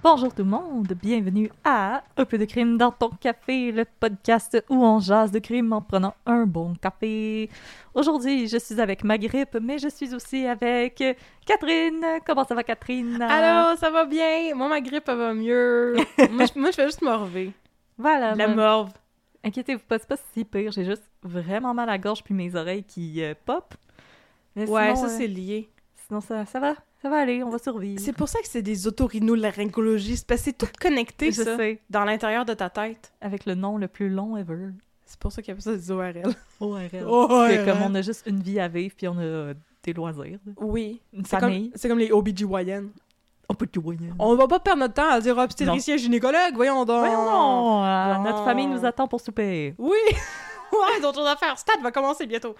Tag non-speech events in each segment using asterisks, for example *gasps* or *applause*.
Bonjour tout le monde, bienvenue à Un peu de crime dans ton café, le podcast où on jase de crime en prenant un bon café. Aujourd'hui, je suis avec ma grippe, mais je suis aussi avec Catherine. Comment ça va, Catherine? Allô, ça va bien? Moi, ma grippe, elle va mieux. *laughs* moi, je, moi, je fais juste morver. Voilà. La morve. Inquiétez-vous pas, c'est pas si pire. J'ai juste vraiment mal à la gorge puis mes oreilles qui euh, pop. Mais Ouais, sinon, ça, euh, c'est lié. Sinon, ça, ça va? Ça va aller, on va survivre. C'est pour ça que c'est des otorhinolaryngologies. C'est parce que c'est tout connecté, Je ça, sais. dans l'intérieur de ta tête. Avec le nom le plus long ever. C'est pour ça qu'il y a ça des ORL. ORL. *laughs* ORL. C'est comme on a juste une vie à vivre puis on a des loisirs. Oui. Une famille. c'est comme les OBGYN. Voyer. On va pas perdre notre temps à dire obstétricien gynécologue, voyons donc. Voyons donc, euh, Non. notre famille nous attend pour souper. Oui. *laughs* ouais, d'autres choses à faire. Stade va commencer bientôt.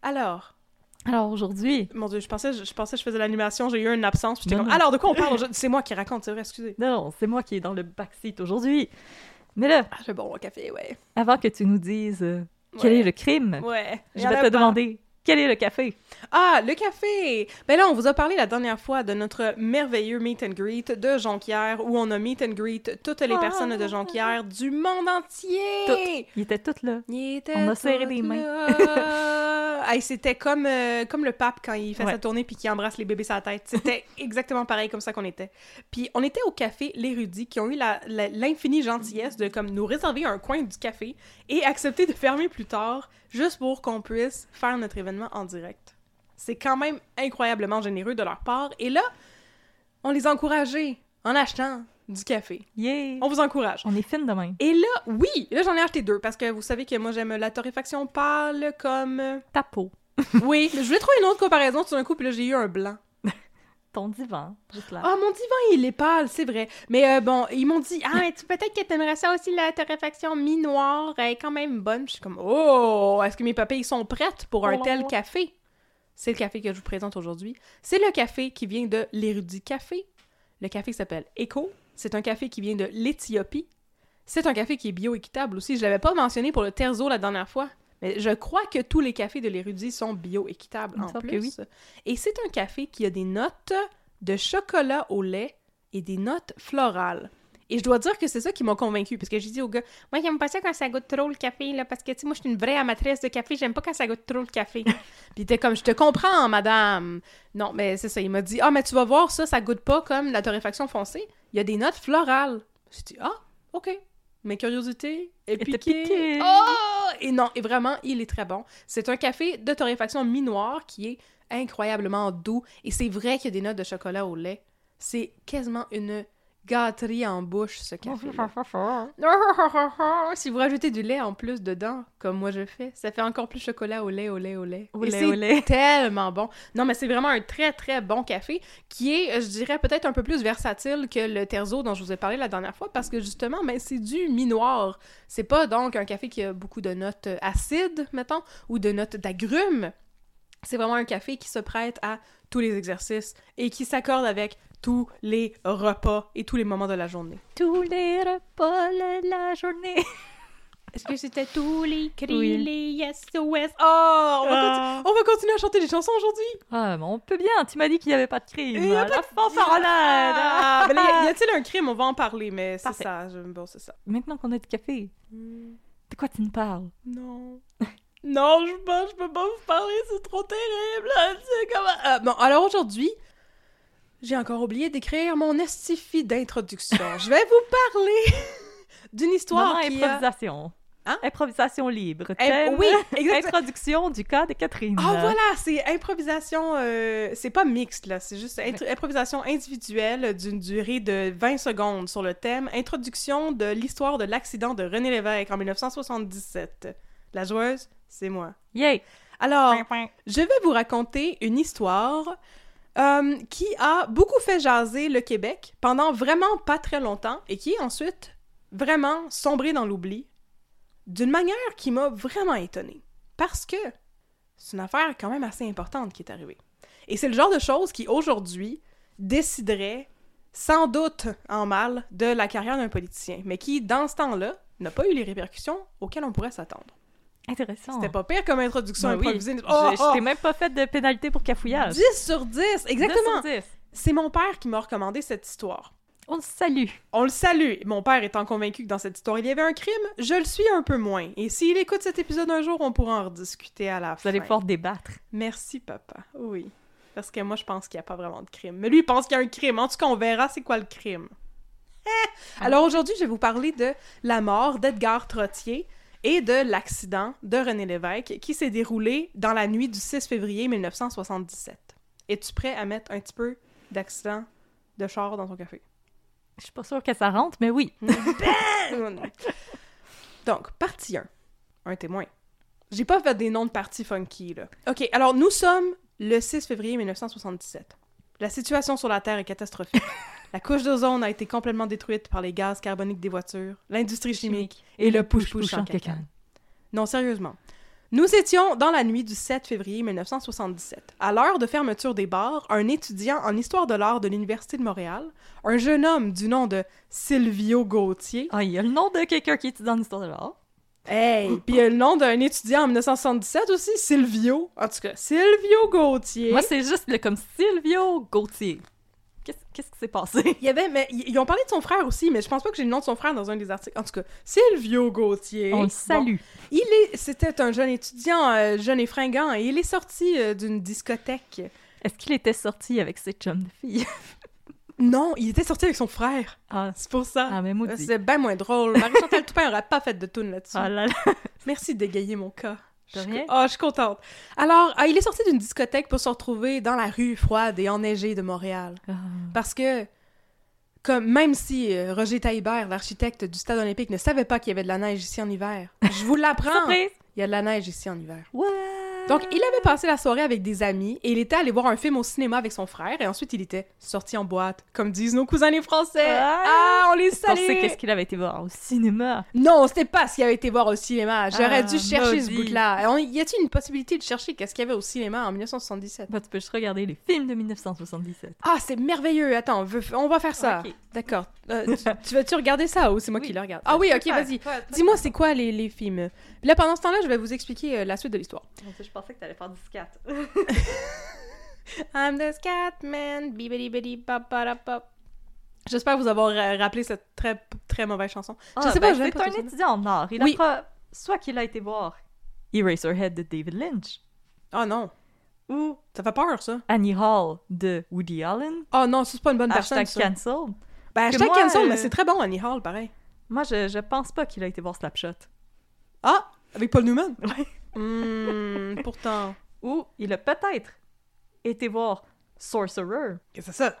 Alors, Alors aujourd'hui, mon dieu, je pensais, je, je pensais que je faisais l'animation, j'ai eu une absence. puis j'étais comme, non. alors de quoi on parle? *laughs* Je- C'est moi qui raconte, c'est vrai, excusez. non, c'est moi qui est dans le backseat aujourd'hui. Mais là, Ah, j'ai bon au café, ouais. avant que tu nous dises euh, quel Ouais. est le crime, Ouais. je vais te pas. demander quel est le café? Ah, le café! Ben là, on vous a parlé la dernière fois de notre merveilleux meet and greet de Jonquière, où on a meet and greet toutes les Ah. personnes de Jonquière du monde entier! Toutes. Ils étaient toutes là. Ils étaient On a serré des mains. *laughs* Hey, c'était comme, euh, comme le pape quand il fait Ouais. sa tournée puis qu'il embrasse les bébés la tête. C'était *laughs* exactement pareil comme ça qu'on était. Puis on était au café L'Érudit qui ont eu l'infinie gentillesse de comme nous réserver un coin du café et accepter de fermer plus tard juste pour qu'on puisse faire notre événement en direct. C'est quand même incroyablement généreux de leur part. Et là, on les a encouragés en achetant du café. Yeah! On vous encourage. On est fine demain. Et là, oui, là j'en ai acheté deux parce que vous savez que moi j'aime la torréfaction pâle comme. Ta peau, Oui, mais je voulais trouver une autre comparaison tout d'un coup, puis là j'ai eu un blanc. Ton divan, juste là. Ah, mon divan il est pâle, c'est vrai. Mais euh, bon, ils m'ont dit, ah, tu- peut-être que t'aimerais ça aussi la torréfaction mi-noire, est quand même bonne. Je suis comme, oh, est-ce que mes papilles sont prêtes pour un Oh. tel café? C'est le café que je vous présente aujourd'hui. C'est le café qui vient de l'érudit café. Le café s'appelle Echo. C'est un café qui vient de l'Éthiopie. C'est un café qui est bio-équitable aussi. Je l'avais pas mentionné pour le terzo la dernière fois. Mais je crois que tous les cafés de l'érudit sont bio-équitables en plus. oui. Et c'est un café qui a des notes de chocolat au lait et des notes florales. Et je dois dire que c'est ça qui m'a convaincue, parce que j'ai dit au gars, moi j'aime pas ça quand ça goûte trop le café, là, parce que tu sais, moi je suis une vraie amatrice de café, j'aime pas quand ça goûte trop le café. *laughs* Puis il était comme, je te comprends, madame. Non, mais c'est ça, il m'a dit, ah, mais tu vas voir, ça, ça goûte pas comme la torréfaction foncée, il y a des notes florales. J'ai dit, ah, ok. Mes curiosités est Était piquée. piquée. Oh! Et non, et vraiment, il est très bon. C'est un café de torréfaction mi-noir qui est incroyablement doux. Et c'est vrai qu'il y a des notes de chocolat au lait. C'est quasiment une gâterie en bouche, ce café. *laughs* si vous rajoutez du lait en plus dedans, comme moi je fais, ça fait encore plus chocolat au lait, au lait, au lait. Au Et lait, c'est au lait. *laughs* tellement bon. Non, mais c'est vraiment un très, très bon café qui est, je dirais, peut-être un peu plus versatile que le terzo dont je vous ai parlé la dernière fois parce que justement, ben, c'est du mi-noir. C'est pas donc un café qui a beaucoup de notes acides, mettons, ou de notes d'agrumes. C'est vraiment un café qui se prête à tous les exercices et qui s'accorde avec tous les repas et tous les moments de la journée. Tous les repas de la journée. *laughs* Est-ce que c'était tous les cris, Oui. les SOS? Oh, on va, Ah. on va continuer à chanter des chansons aujourd'hui. Ah, mais on peut bien. Tu m'as dit qu'il n'y avait pas de crime. Il y a pas fanfaronnade. Ah, ben y a-t-il un crime? On va en parler, mais c'est ça. je- Bon, c'est ça. Maintenant qu'on a du café, de quoi tu me parles? Non. Non, je pense je peux pas vous parler, c'est trop terrible. C'est comment... Ah, bon, alors aujourd'hui, j'ai encore oublié d'écrire mon estifi d'introduction. je vais vous parler *laughs* d'une histoire Moment qui a... improvisation. Hein? Improvisation libre. Thème, oui, *laughs* exact- Introduction du cas de Catherine. Ah voilà, c'est improvisation, euh, c'est pas mixte là, c'est juste int- improvisation individuelle d'une durée de 20 secondes sur le thème Introduction de l'histoire de l'accident de René Lévesque en 1977. La joueuse, c'est moi. Yay! Alors, je vais vous raconter une histoire euh, qui a beaucoup fait jaser le Québec pendant vraiment pas très longtemps et qui est ensuite vraiment sombré dans l'oubli d'une manière qui m'a vraiment étonnée. Parce que c'est une affaire quand même assez importante qui est arrivée. Et c'est le genre de choses qui, aujourd'hui, déciderait sans doute en mal de la carrière d'un politicien, mais qui, dans ce temps-là, n'a pas eu les répercussions auxquelles on pourrait s'attendre. Intéressant. C'était pas pire comme introduction Ben improvisée. Je- Oh, je oh! t'ai même pas fait de pénalité pour cafouillage. 10 sur 10, exactement. 10 sur 10. C'est mon père qui m'a recommandé cette histoire. On le salue. On le salue. Mon père étant convaincu que dans cette histoire il y avait un crime, je le suis un peu moins. Et s'il écoute cet épisode un jour, on pourra en rediscuter à la Vous fin. allez pouvoir débattre. Merci papa. Oui. Parce que moi je pense qu'il n'y a pas vraiment de crime. Mais lui il pense qu'il y a un crime. En tout cas, on verra c'est quoi le crime. Eh! *laughs* Alors aujourd'hui, je vais vous parler de la mort d'Edgar Trottier et de l'accident de René Lévesque qui s'est déroulé dans la nuit du 6 février 1977. Es-tu prêt à mettre un petit peu d'accident de char dans ton café? Je suis pas sûre que ça rentre, mais oui. *laughs* Donc, partie 1. Un témoin. J'ai pas fait des noms de parties funky, là. OK, alors nous sommes le 6 février 1977. La situation sur la Terre est catastrophique. *laughs* la couche d'ozone a été complètement détruite par les gaz carboniques des voitures, l'industrie chimique et le push-push en. Non, sérieusement. Nous étions dans la nuit du 7 février 1977. À l'heure de fermeture des bars, un étudiant en histoire de l'art de l'Université de Montréal, un jeune homme du nom de Silvio Gauthier, Ah, il y a le nom de quelqu'un qui étudie dans l'histoire de l'art. Hey! *laughs* Puis il y a le nom d'un étudiant en 1977 aussi, Silvio. En tout cas, Silvio Gauthier. Moi, c'est juste le comme Silvio Gauthier. Qu'est-ce qu'est-ce qui s'est passé? *laughs* Il y avait, mais ils ont parlé de son frère aussi, mais je pense pas que j'ai le nom de son frère dans un des articles. En tout cas, Silvio Gauthier. On le Bon, salue. il est, c'était un jeune étudiant, euh, jeune et fringant, et il est sorti euh, d'une discothèque. Est-ce qu'il était sorti avec ses chums de filles? *laughs* Non, il était sorti avec son frère. Ah, C'est pour ça. ah mais. C'est bien moins drôle. Marie-Chantal Toupin aurait pas fait de tune là-dessus. Ah là là. Merci d'égayer mon cas. De Je. Ah, je suis contente. Alors, ah, il est sorti d'une discothèque pour se retrouver dans la rue froide et enneigée de Montréal. Ah. Parce que, comme même si euh, Roger Taillibert, l'architecte du stade olympique, ne savait pas qu'il y avait de la neige ici en hiver, je vous *laughs* l'apprends, il y a de la neige ici en hiver. Donc, il avait passé la soirée avec des amis et il était allé voir un film au cinéma avec son frère et ensuite il était sorti en boîte, comme disent nos cousins les Français. Ah, on les Je salue! qu'est-ce qu'il avait été voir au cinéma? Non, c'était pas ce qu'il avait été voir au cinéma. J'aurais Ah, dû chercher ce bout-là. Y a-t-il une possibilité de chercher qu'est-ce qu'il y avait au cinéma en 1977? Bah, tu peux juste regarder les films de 1977. Ah, c'est merveilleux. Attends, on, va faire ça. D'accord. Euh, tu, tu vas-tu regarder ça ou c'est moi Oui. qui le regarde? Ah oui, ok, vas-y. Dis-moi, c'est quoi les, les films? Là, pendant ce temps-là, je vais vous expliquer euh, la suite de l'histoire. Je pensais que t'allais faire du scat. *laughs* I'm the Scatman, bibidi bidi bop bop. J'espère vous avoir euh, rappelé cette très, très mauvaise chanson. Ah, sais pas, ben, pas un étudiant en art. Il Oui. a soit qu'il a été voir Eraserhead de David Lynch Ah non, ou ça fait peur, ça. Annie Hall de Woody Allen. Ah non, c'est pas une bonne personne, Hashtag ça. cancelled. Ben, hashtag moi, cancel, euh, mais c'est très bon, Annie Hall, pareil. Moi, je, je pense pas qu'il a été voir Slapshot. Ah, avec Paul Newman? Ouais. Hmm, pourtant. *laughs* Ou il a peut-être été voir Sorcerer Qu'est-ce que c'est ça?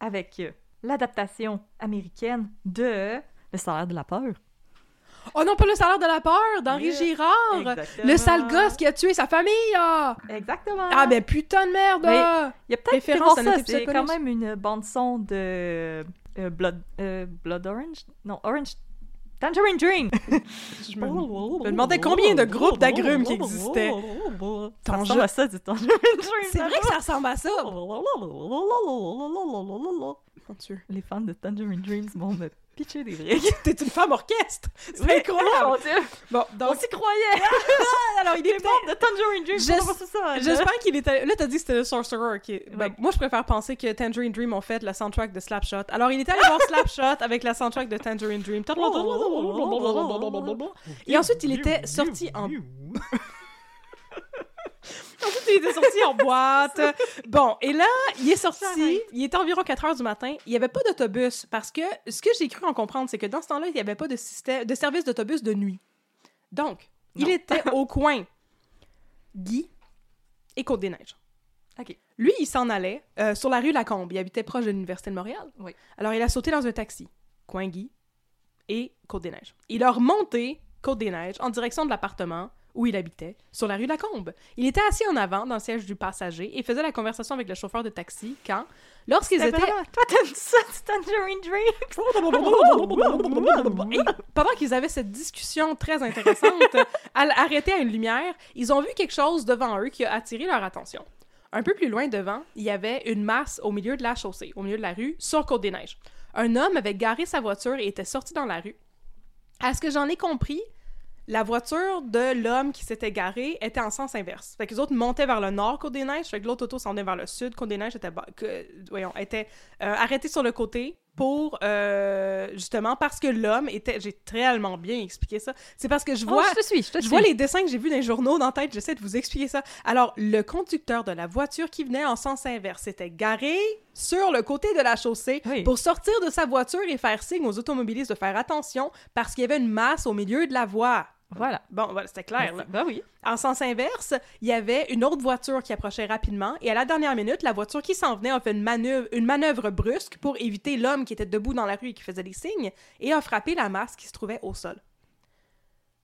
avec euh, l'adaptation américaine de Le salaire de la peur. Oh non, pas le salaire de la peur d'Henri Yeah. Girard! Exactement. Le sale gosse qui a tué sa famille, ah! Exactement. Ah, ben putain de merde! Mais- ah! Il y a peut-être ça. C'est quand même une bande-son de euh, Blood, euh, Blood Orange? Non, Orange... Tangerine Dream! Je me, demandais combien de groupes d'agrumes qui existaient. Ça ressemble à ça du Tangerine Dream. C'est vrai que ça ressemble à ça! Mon Dieu. Les fans de Tangerine Dreams vont me pitcher des briques. *laughs* T'es une femme orchestre! C'est Oui. Incroyable! Bon, On s'y croyait! *laughs* alors, il était... membres de Tangerine Dream, là? J'espère qu'il était... Là, t'as dit que c'était le Sorcerer. qui est- ben, moi, je préfère penser que Tangerine Dream ont fait la soundtrack de Slapshot. Alors, il était allé voir Slapshot avec la soundtrack de Tangerine Dream. Et ensuite, il était sorti en... Ensuite, il était sorti en *laughs* boîte. Bon, et là, il est sorti. Il était environ 4 heures du matin. Il n'y avait pas d'autobus parce que ce que j'ai cru en comprendre, c'est que dans ce temps-là, il n'y avait pas de, système, de service d'autobus de nuit. Donc, il était *laughs* au coin Guy et Côte-des-Neiges. Ok. Lui, il s'en allait euh, sur la rue Lacombe. Il habitait proche de l'Université de Montréal. Oui. Alors, il a sauté dans un taxi, coin Guy et Côte-des-Neiges. Il a remonté Côte-des-Neiges en direction de l'appartement où il habitait, sur la rue Lacombe. Il était assis en avant dans le siège du passager et faisait la conversation avec le chauffeur de taxi quand, lorsqu'ils étaient... Toi, ça, Tangerine Dream? Pendant qu'ils avaient cette discussion très intéressante, *laughs* à- arrêtés à une lumière, ils ont vu quelque chose devant eux qui a attiré leur attention. Un peu plus loin devant, il y avait une masse au milieu de la chaussée, au milieu de la rue, sur Côte-des-Neiges. Un homme avait garé sa voiture et était sorti dans la rue. À ce que j'en ai compris, la voiture de l'homme qui s'était garé était en sens inverse. Fait que les autres montaient vers le nord Côte-des-Neiges, fait que l'autre auto s'en vers le sud. Côte-des-Neiges était, bas- que- voyons, était euh, arrêté sur le côté pour, euh, justement, parce que l'homme était... J'ai tellement bien expliqué ça. C'est parce que je vois... Oh, je te suis, je te Je suis. vois les dessins que j'ai vus dans les journaux dans la tête, j'essaie de vous expliquer ça. Alors, le conducteur de la voiture qui venait en sens inverse était garé sur le côté de la chaussée Oui. pour sortir de sa voiture et faire signe aux automobilistes de faire attention parce qu'il y avait une masse au milieu de la voie. Voilà. Bon, voilà, c'était clair. là. Ben oui. En sens inverse, il y avait une autre voiture qui approchait rapidement et à la dernière minute, la voiture qui s'en venait a fait une manœuvre, une manœuvre brusque pour éviter l'homme qui était debout dans la rue et qui faisait des signes et a frappé la masse qui se trouvait au sol.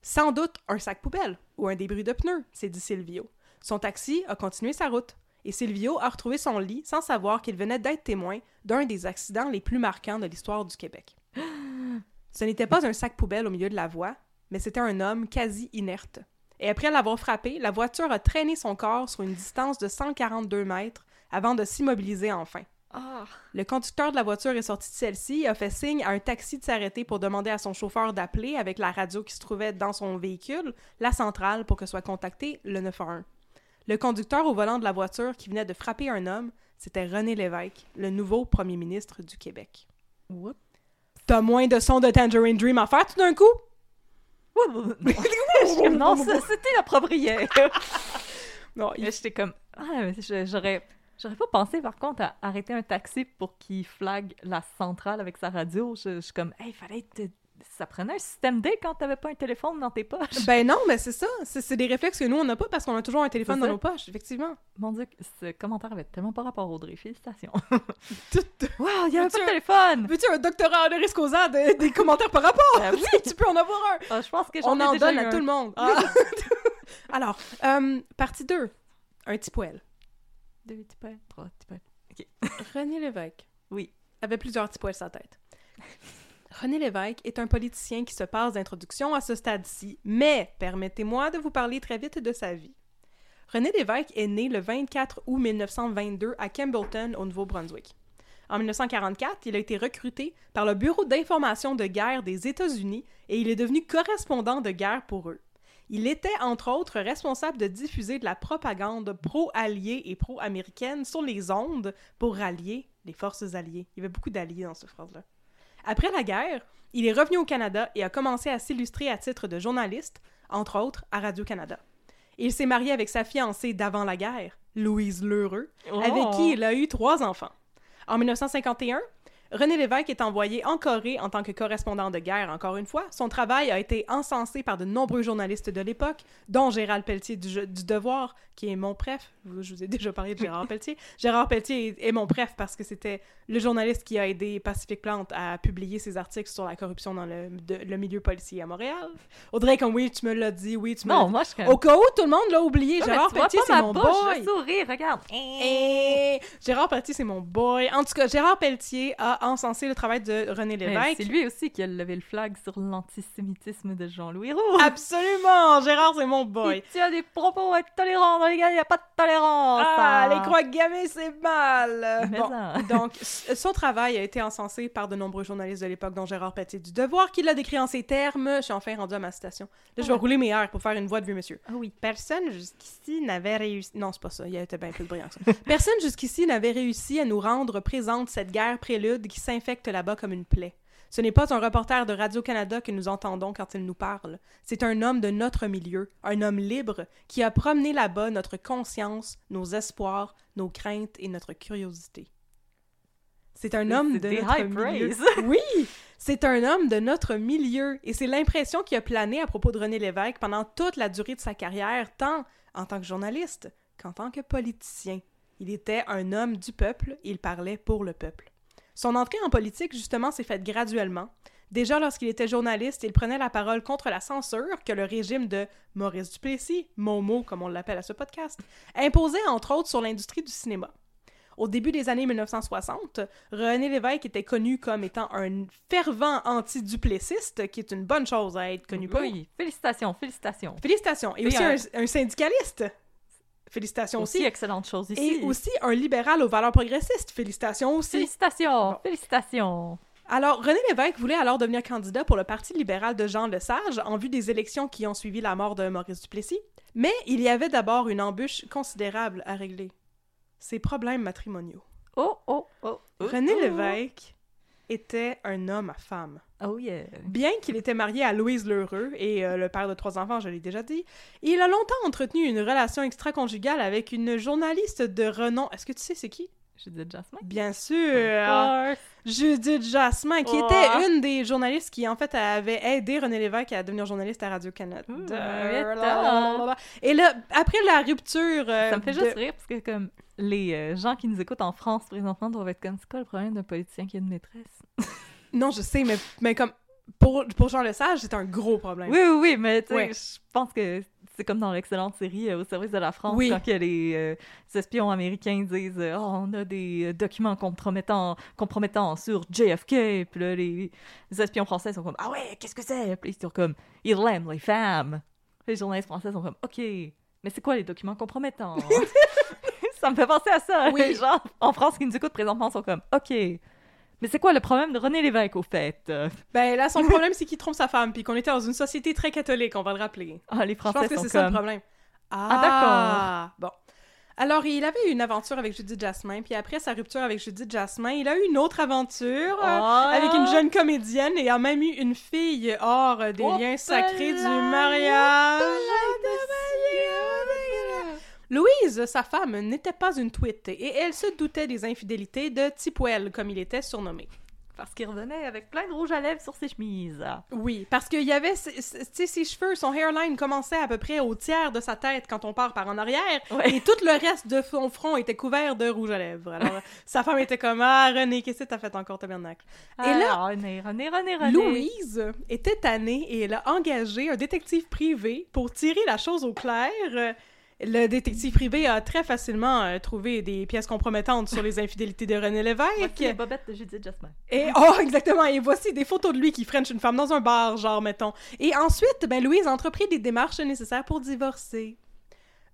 Sans doute un sac poubelle ou un débris de pneu, s'est dit Silvio. Son taxi a continué sa route et Silvio a retrouvé son lit sans savoir qu'il venait d'être témoin d'un des accidents les plus marquants de l'histoire du Québec. *gasps* Ce n'était pas un sac poubelle au milieu de la voie, mais c'était un homme quasi inerte. Et après l'avoir frappé, la voiture a traîné son corps sur une distance de 142 mètres avant de s'immobiliser enfin. Ah. Le conducteur de la voiture est sorti de celle-ci et a fait signe à un taxi de s'arrêter pour demander à son chauffeur d'appeler avec la radio qui se trouvait dans son véhicule, la centrale, pour que soit contacté le 911. Le conducteur au volant de la voiture qui venait de frapper un homme, c'était René Lévesque, le nouveau premier ministre du Québec. Whoop. T'as moins de son de Tangerine Dream à faire tout d'un coup? Non, c'était approprié. *laughs* Non, il- j'étais comme, ah, j'aurais, j'aurais pas pensé par contre à arrêter un taxi pour qu'il flague la centrale avec sa radio. Je, je suis comme, hey, fallait être- ça prenait un système D quand t'avais pas un téléphone dans tes poches. Ben non, mais c'est ça. C'est des réflexes que nous, on n'a pas parce qu'on a toujours un téléphone dans nos poches, effectivement. Mon dieu, ce commentaire avait tellement pas rapport Audrey. Félicitations. *laughs* Tout- wow, il y avait pas de un- téléphone! Veux-tu un doctorat honoris causa de- des *laughs* commentaires par rapport? Ben oui. *laughs* tu peux en avoir un. Ah, je pense que j'en On ai en déjà donne eu à un. tout le monde. Ah. Alors, euh, partie 2. Un petit poêle. Deux petits poils, trois petits poils. René Lévesque Oui. avait plusieurs petits poils sur sa tête. René Lévesque est un politicien qui se passe d'introduction à ce stade-ci, mais permettez-moi de vous parler très vite de sa vie. René Lévesque est né le 24 août 1922 à Campbellton, au Nouveau-Brunswick. En 1944, il a été recruté par le Bureau d'information de guerre des États-Unis et il est devenu correspondant de guerre pour eux. Il était, entre autres, responsable de diffuser de la propagande pro-alliée et pro-américaine sur les ondes pour rallier les forces alliées. Il y avait beaucoup d'alliés dans cette phrase-là. Après la guerre, il est revenu au Canada et a commencé à s'illustrer à titre de journaliste, entre autres à Radio-Canada. Il s'est marié avec sa fiancée d'avant la guerre, Louise Lheureux, avec Oh. qui il a eu trois enfants. En 1951, René Lévesque est envoyé en Corée en tant que correspondant de guerre, encore une fois. Son travail a été encensé par de nombreux journalistes de l'époque, dont Gérald Pelletier du, Je- du Devoir, qui est mon préf. Je vous ai déjà parlé de Gérard Pelletier. *laughs* Gérard Pelletier est, est mon préf parce que c'était le journaliste qui a aidé Pacific Plante à publier ses articles sur la corruption dans le, de- le milieu policier à Montréal. Audrey, comme oui, tu me l'as dit, oui, tu me l'as Non, dit. moi, je Au cas où tout le monde l'a oublié, Gérard Pelletier, c'est mon bouche, boy. le sourire, regarde. Et Gérard Pelletier, c'est mon boy. En tout cas, Gérard Pelletier a encensé le travail de René Lévesque. C'est lui aussi qui a levé le flag sur l'antisémitisme de Jean-Louis Roux. Absolument! Gérard, c'est mon boy. Il tient des propos intolérants dans lesquels il n'y a pas de tolérance. Ah, hein. les croix gammées, c'est mal! Mais Bon, ça. *laughs* donc, son travail a été encensé par de nombreux journalistes de l'époque, dont Gérard Petit du Devoir, qui l'a décrit en ces termes. Je suis enfin rendu à ma citation. Là, je vais rouler mes airs pour faire une voix de vieux monsieur. Ah oui. Personne jusqu'ici n'avait réussi. Non, c'est pas ça. Il y était bien plus brillant que ça. Personne jusqu'ici n'avait réussi à nous rendre présente cette guerre prélude qui s'infecte là-bas comme une plaie. Ce n'est pas un reporter de Radio-Canada que nous entendons quand il nous parle. C'est un homme de notre milieu, un homme libre, qui a promené là-bas notre conscience, nos espoirs, nos craintes et notre curiosité. C'est un homme de notre high milieu. praise. *laughs* Oui, c'est un homme de notre milieu. Et c'est l'impression qui a plané à propos de René Lévesque pendant toute la durée de sa carrière, tant en tant que journaliste qu'en tant que politicien. Il était un homme du peuple il parlait pour le peuple. Son entrée en politique, justement, s'est faite graduellement. Déjà lorsqu'il était journaliste, il prenait la parole contre la censure que le régime de Maurice Duplessis, Momo comme on l'appelle à ce podcast, imposait entre autres sur l'industrie du cinéma. Au début des années 1960, René Lévesque était connu comme étant un fervent anti-duplessiste, qui est une bonne chose à être connu pour. Oui, félicitations, félicitations. Félicitations. Et Et aussi un syndicaliste. Félicitations Aussi aussi. excellente chose ici. Et aussi un libéral aux valeurs progressistes. Félicitations aussi. Félicitations, Bon. félicitations. Alors, René Lévesque voulait alors devenir candidat pour le Parti libéral de Jean Lesage en vue des élections qui ont suivi la mort de Maurice Duplessis. Mais il y avait d'abord une embûche considérable à régler. Ses problèmes matrimoniaux. Oh, oh, oh. oh, René oh. Lévesque était un homme à femme. Oh yeah. Bien qu'il était marié à Louise Lheureux et euh, le père de trois enfants, je l'ai déjà dit, il a longtemps entretenu une relation extra-conjugale avec une journaliste de renom. Est-ce que tu sais c'est qui? Judith Jasmin? Bien sûr! Judith Jasmin, qui Oh. était une des journalistes qui, en fait, avait aidé René Lévesque à devenir journaliste à Radio-Canada. Ouh, Blablabla. Et là, après la rupture... euh, Ça me fait de- juste rire parce que comme les euh, gens qui nous écoutent en France présentement doivent être comme c'est quoi le problème d'un politicien qui a une maîtresse? *laughs* Non, je sais, mais, mais comme... Pour, pour Jean Lesage, c'est un gros problème. Oui, oui, oui, mais tu sais, Ouais. je pense que c'est comme dans l'excellente série euh, Au service de la France, Oui. quand que les euh, espions américains disent euh, Oh, on a des documents compromettants, compromettants sur JFK. Puis là, les, les espions français sont comme Ah ouais, qu'est-ce que c'est? Puis ils sont comme Il aime les femmes. Les journalistes français sont comme Ok, mais c'est quoi les documents compromettants? *laughs* ça me fait penser à ça. Oui. *laughs* Les gens en France qui nous écoutent présentement sont comme Ok. Mais c'est quoi le problème de René Lévesque, au fait? *laughs* Ben là, son problème, c'est qu'il trompe sa femme, puis qu'on était dans une société très catholique, on va le rappeler. Ah, les Je pense Français que c'est ça le problème. Ah, Bon. Alors, il avait eu une aventure avec Judith Jasmin, puis après sa rupture avec Judith Jasmin, il a eu une autre aventure euh, Ah. avec une jeune comédienne et a même eu une fille hors des Oh, liens sacrés du mariage. Louise, sa femme, n'était pas une tweet et elle se doutait des infidélités de Tipwell, comme il était surnommé. Parce qu'il revenait avec plein de rouge à lèvres sur ses chemises. Oui, parce qu'il y avait, tu sais, ses cheveux, son hairline commençait à peu près au tiers de sa tête quand on part par en arrière, Ouais. et tout le reste de son front était couvert de rouge à lèvres. Alors, *laughs* sa femme était comme Ah, René, qu'est-ce que t'as fait encore, tabernacle? Et là, Ah, René, René, René, René. Louise était tannée et elle a engagé un détective privé pour tirer la chose au clair. Le détective privé a très facilement euh, trouvé des pièces compromettantes sur les infidélités de René Voici Lévesque. les bobettes de Judith Jasmin. Et oh, exactement. Et voici des photos de lui qui french une femme dans un bar, genre, mettons. Et ensuite, ben, Louise a entrepris des démarches nécessaires pour divorcer.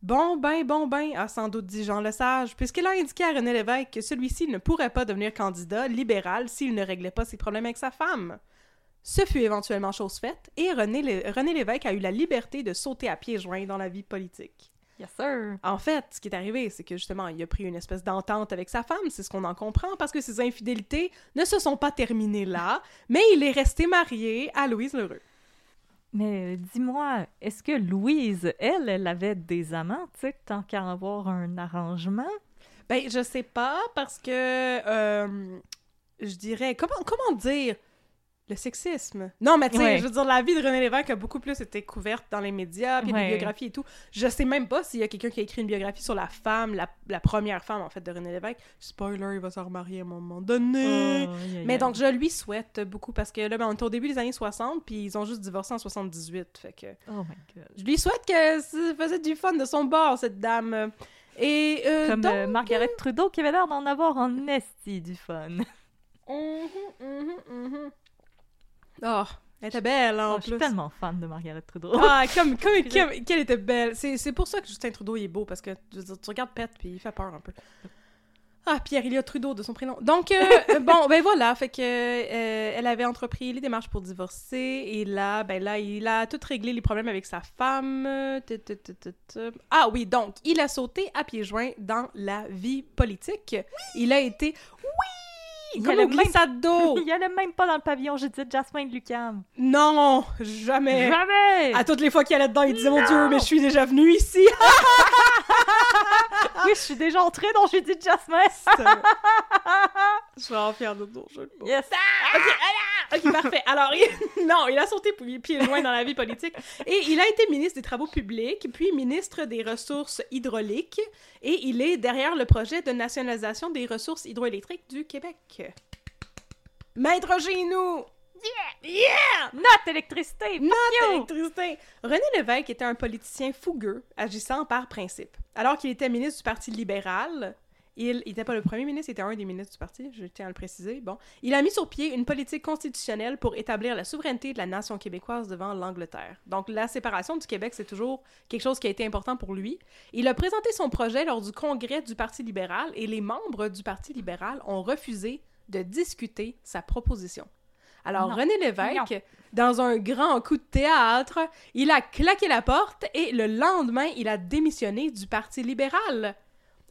Bon, ben, bon, ben, a sans doute dit Jean Lesage, puisqu'il a indiqué à René Lévesque que celui-ci ne pourrait pas devenir candidat libéral s'il ne réglait pas ses problèmes avec sa femme. Ce fut éventuellement chose faite, et René, Lé- René Lévesque a eu la liberté de sauter à pieds joints dans la vie politique. Yes, sir. En fait, ce qui est arrivé, c'est que justement, il a pris une espèce d'entente avec sa femme, c'est ce qu'on en comprend, parce que ses infidélités ne se sont pas terminées là, *laughs* mais il est resté marié à Louise Lheureux. Mais euh, dis-moi, est-ce que Louise, elle, elle avait des amants, tu sais, tant qu'à avoir un arrangement? Ben, je sais pas, parce que, euh, je dirais, comment, comment dire? Le sexisme? Non, mais tu sais, Ouais. je veux dire, la vie de René Lévesque a beaucoup plus été couverte dans les médias, puis Ouais. des biographies et tout. Je sais même pas s'il y a quelqu'un qui a écrit une biographie sur la femme, la, la première femme, en fait, de René Lévesque. Spoiler, il va se remarier à un moment donné. Oh, Mais donc, je lui souhaite beaucoup parce que là, ben, on est au début des années 60, puis ils ont juste divorcé en 78. Fait que Oh my god. je lui souhaite que ça faisait du fun de son bord, cette dame. Et euh, Comme donc, euh, Margaret Trudeau qui avait l'air d'en avoir en esti du fun. Mhm, mhm, mhm. Oh, elle était belle en Oh, je suis plus. tellement fan de Margaret Trudeau. Ah, comme, comme, *laughs* comme- qu'elle était belle. C'est, c'est pour ça que Justin Trudeau il est beau, parce que tu regardes Pet, puis il fait peur un peu. Ah, Pierre-Éliott Trudeau, de son prénom. Donc, euh, *laughs* euh, bon, ben voilà, fait que euh, elle avait entrepris les démarches pour divorcer, et là, ben là, il a tout réglé les problèmes avec sa femme. Ah oui, donc, il a sauté à pieds joints dans la vie politique. Il a été... Oui! Il Comme allait au même- glissade d'eau! *laughs* Il allait même pas dans le pavillon Judith Jasmine de Lucam. Non, jamais! Jamais! À toutes les fois qu'il allait dedans, il disait Mon Dieu, mais je suis déjà venu ici! *laughs* Oui, je suis déjà entrée dans Judith Jasmine. *laughs* je suis vraiment fière de ton jeu. Yes! Ok, parfait. Alors, il- *laughs* non, il a sauté pieds loin dans la vie politique. Et il a été ministre des Travaux publics, puis ministre des Ressources hydrauliques. Et il est derrière le projet de nationalisation des ressources hydroélectriques du Québec. Maître chez nous! Yeah! Notre électricité! Notre électricité! René Lévesque était un politicien fougueux, agissant par principe. Alors qu'il était ministre du Parti libéral, il n'était pas le premier ministre, il était un des ministres du parti, je tiens à le préciser. Bon, il a mis sur pied une politique constitutionnelle pour établir la souveraineté de la nation québécoise devant l'Angleterre. Donc la séparation du Québec, c'est toujours quelque chose qui a été important pour lui. Il a présenté son projet lors du congrès du Parti libéral et les membres du Parti libéral ont refusé de discuter sa proposition. Alors Non. René Lévesque, dans un grand coup de théâtre, il a claqué la porte et le lendemain, il a démissionné du Parti libéral.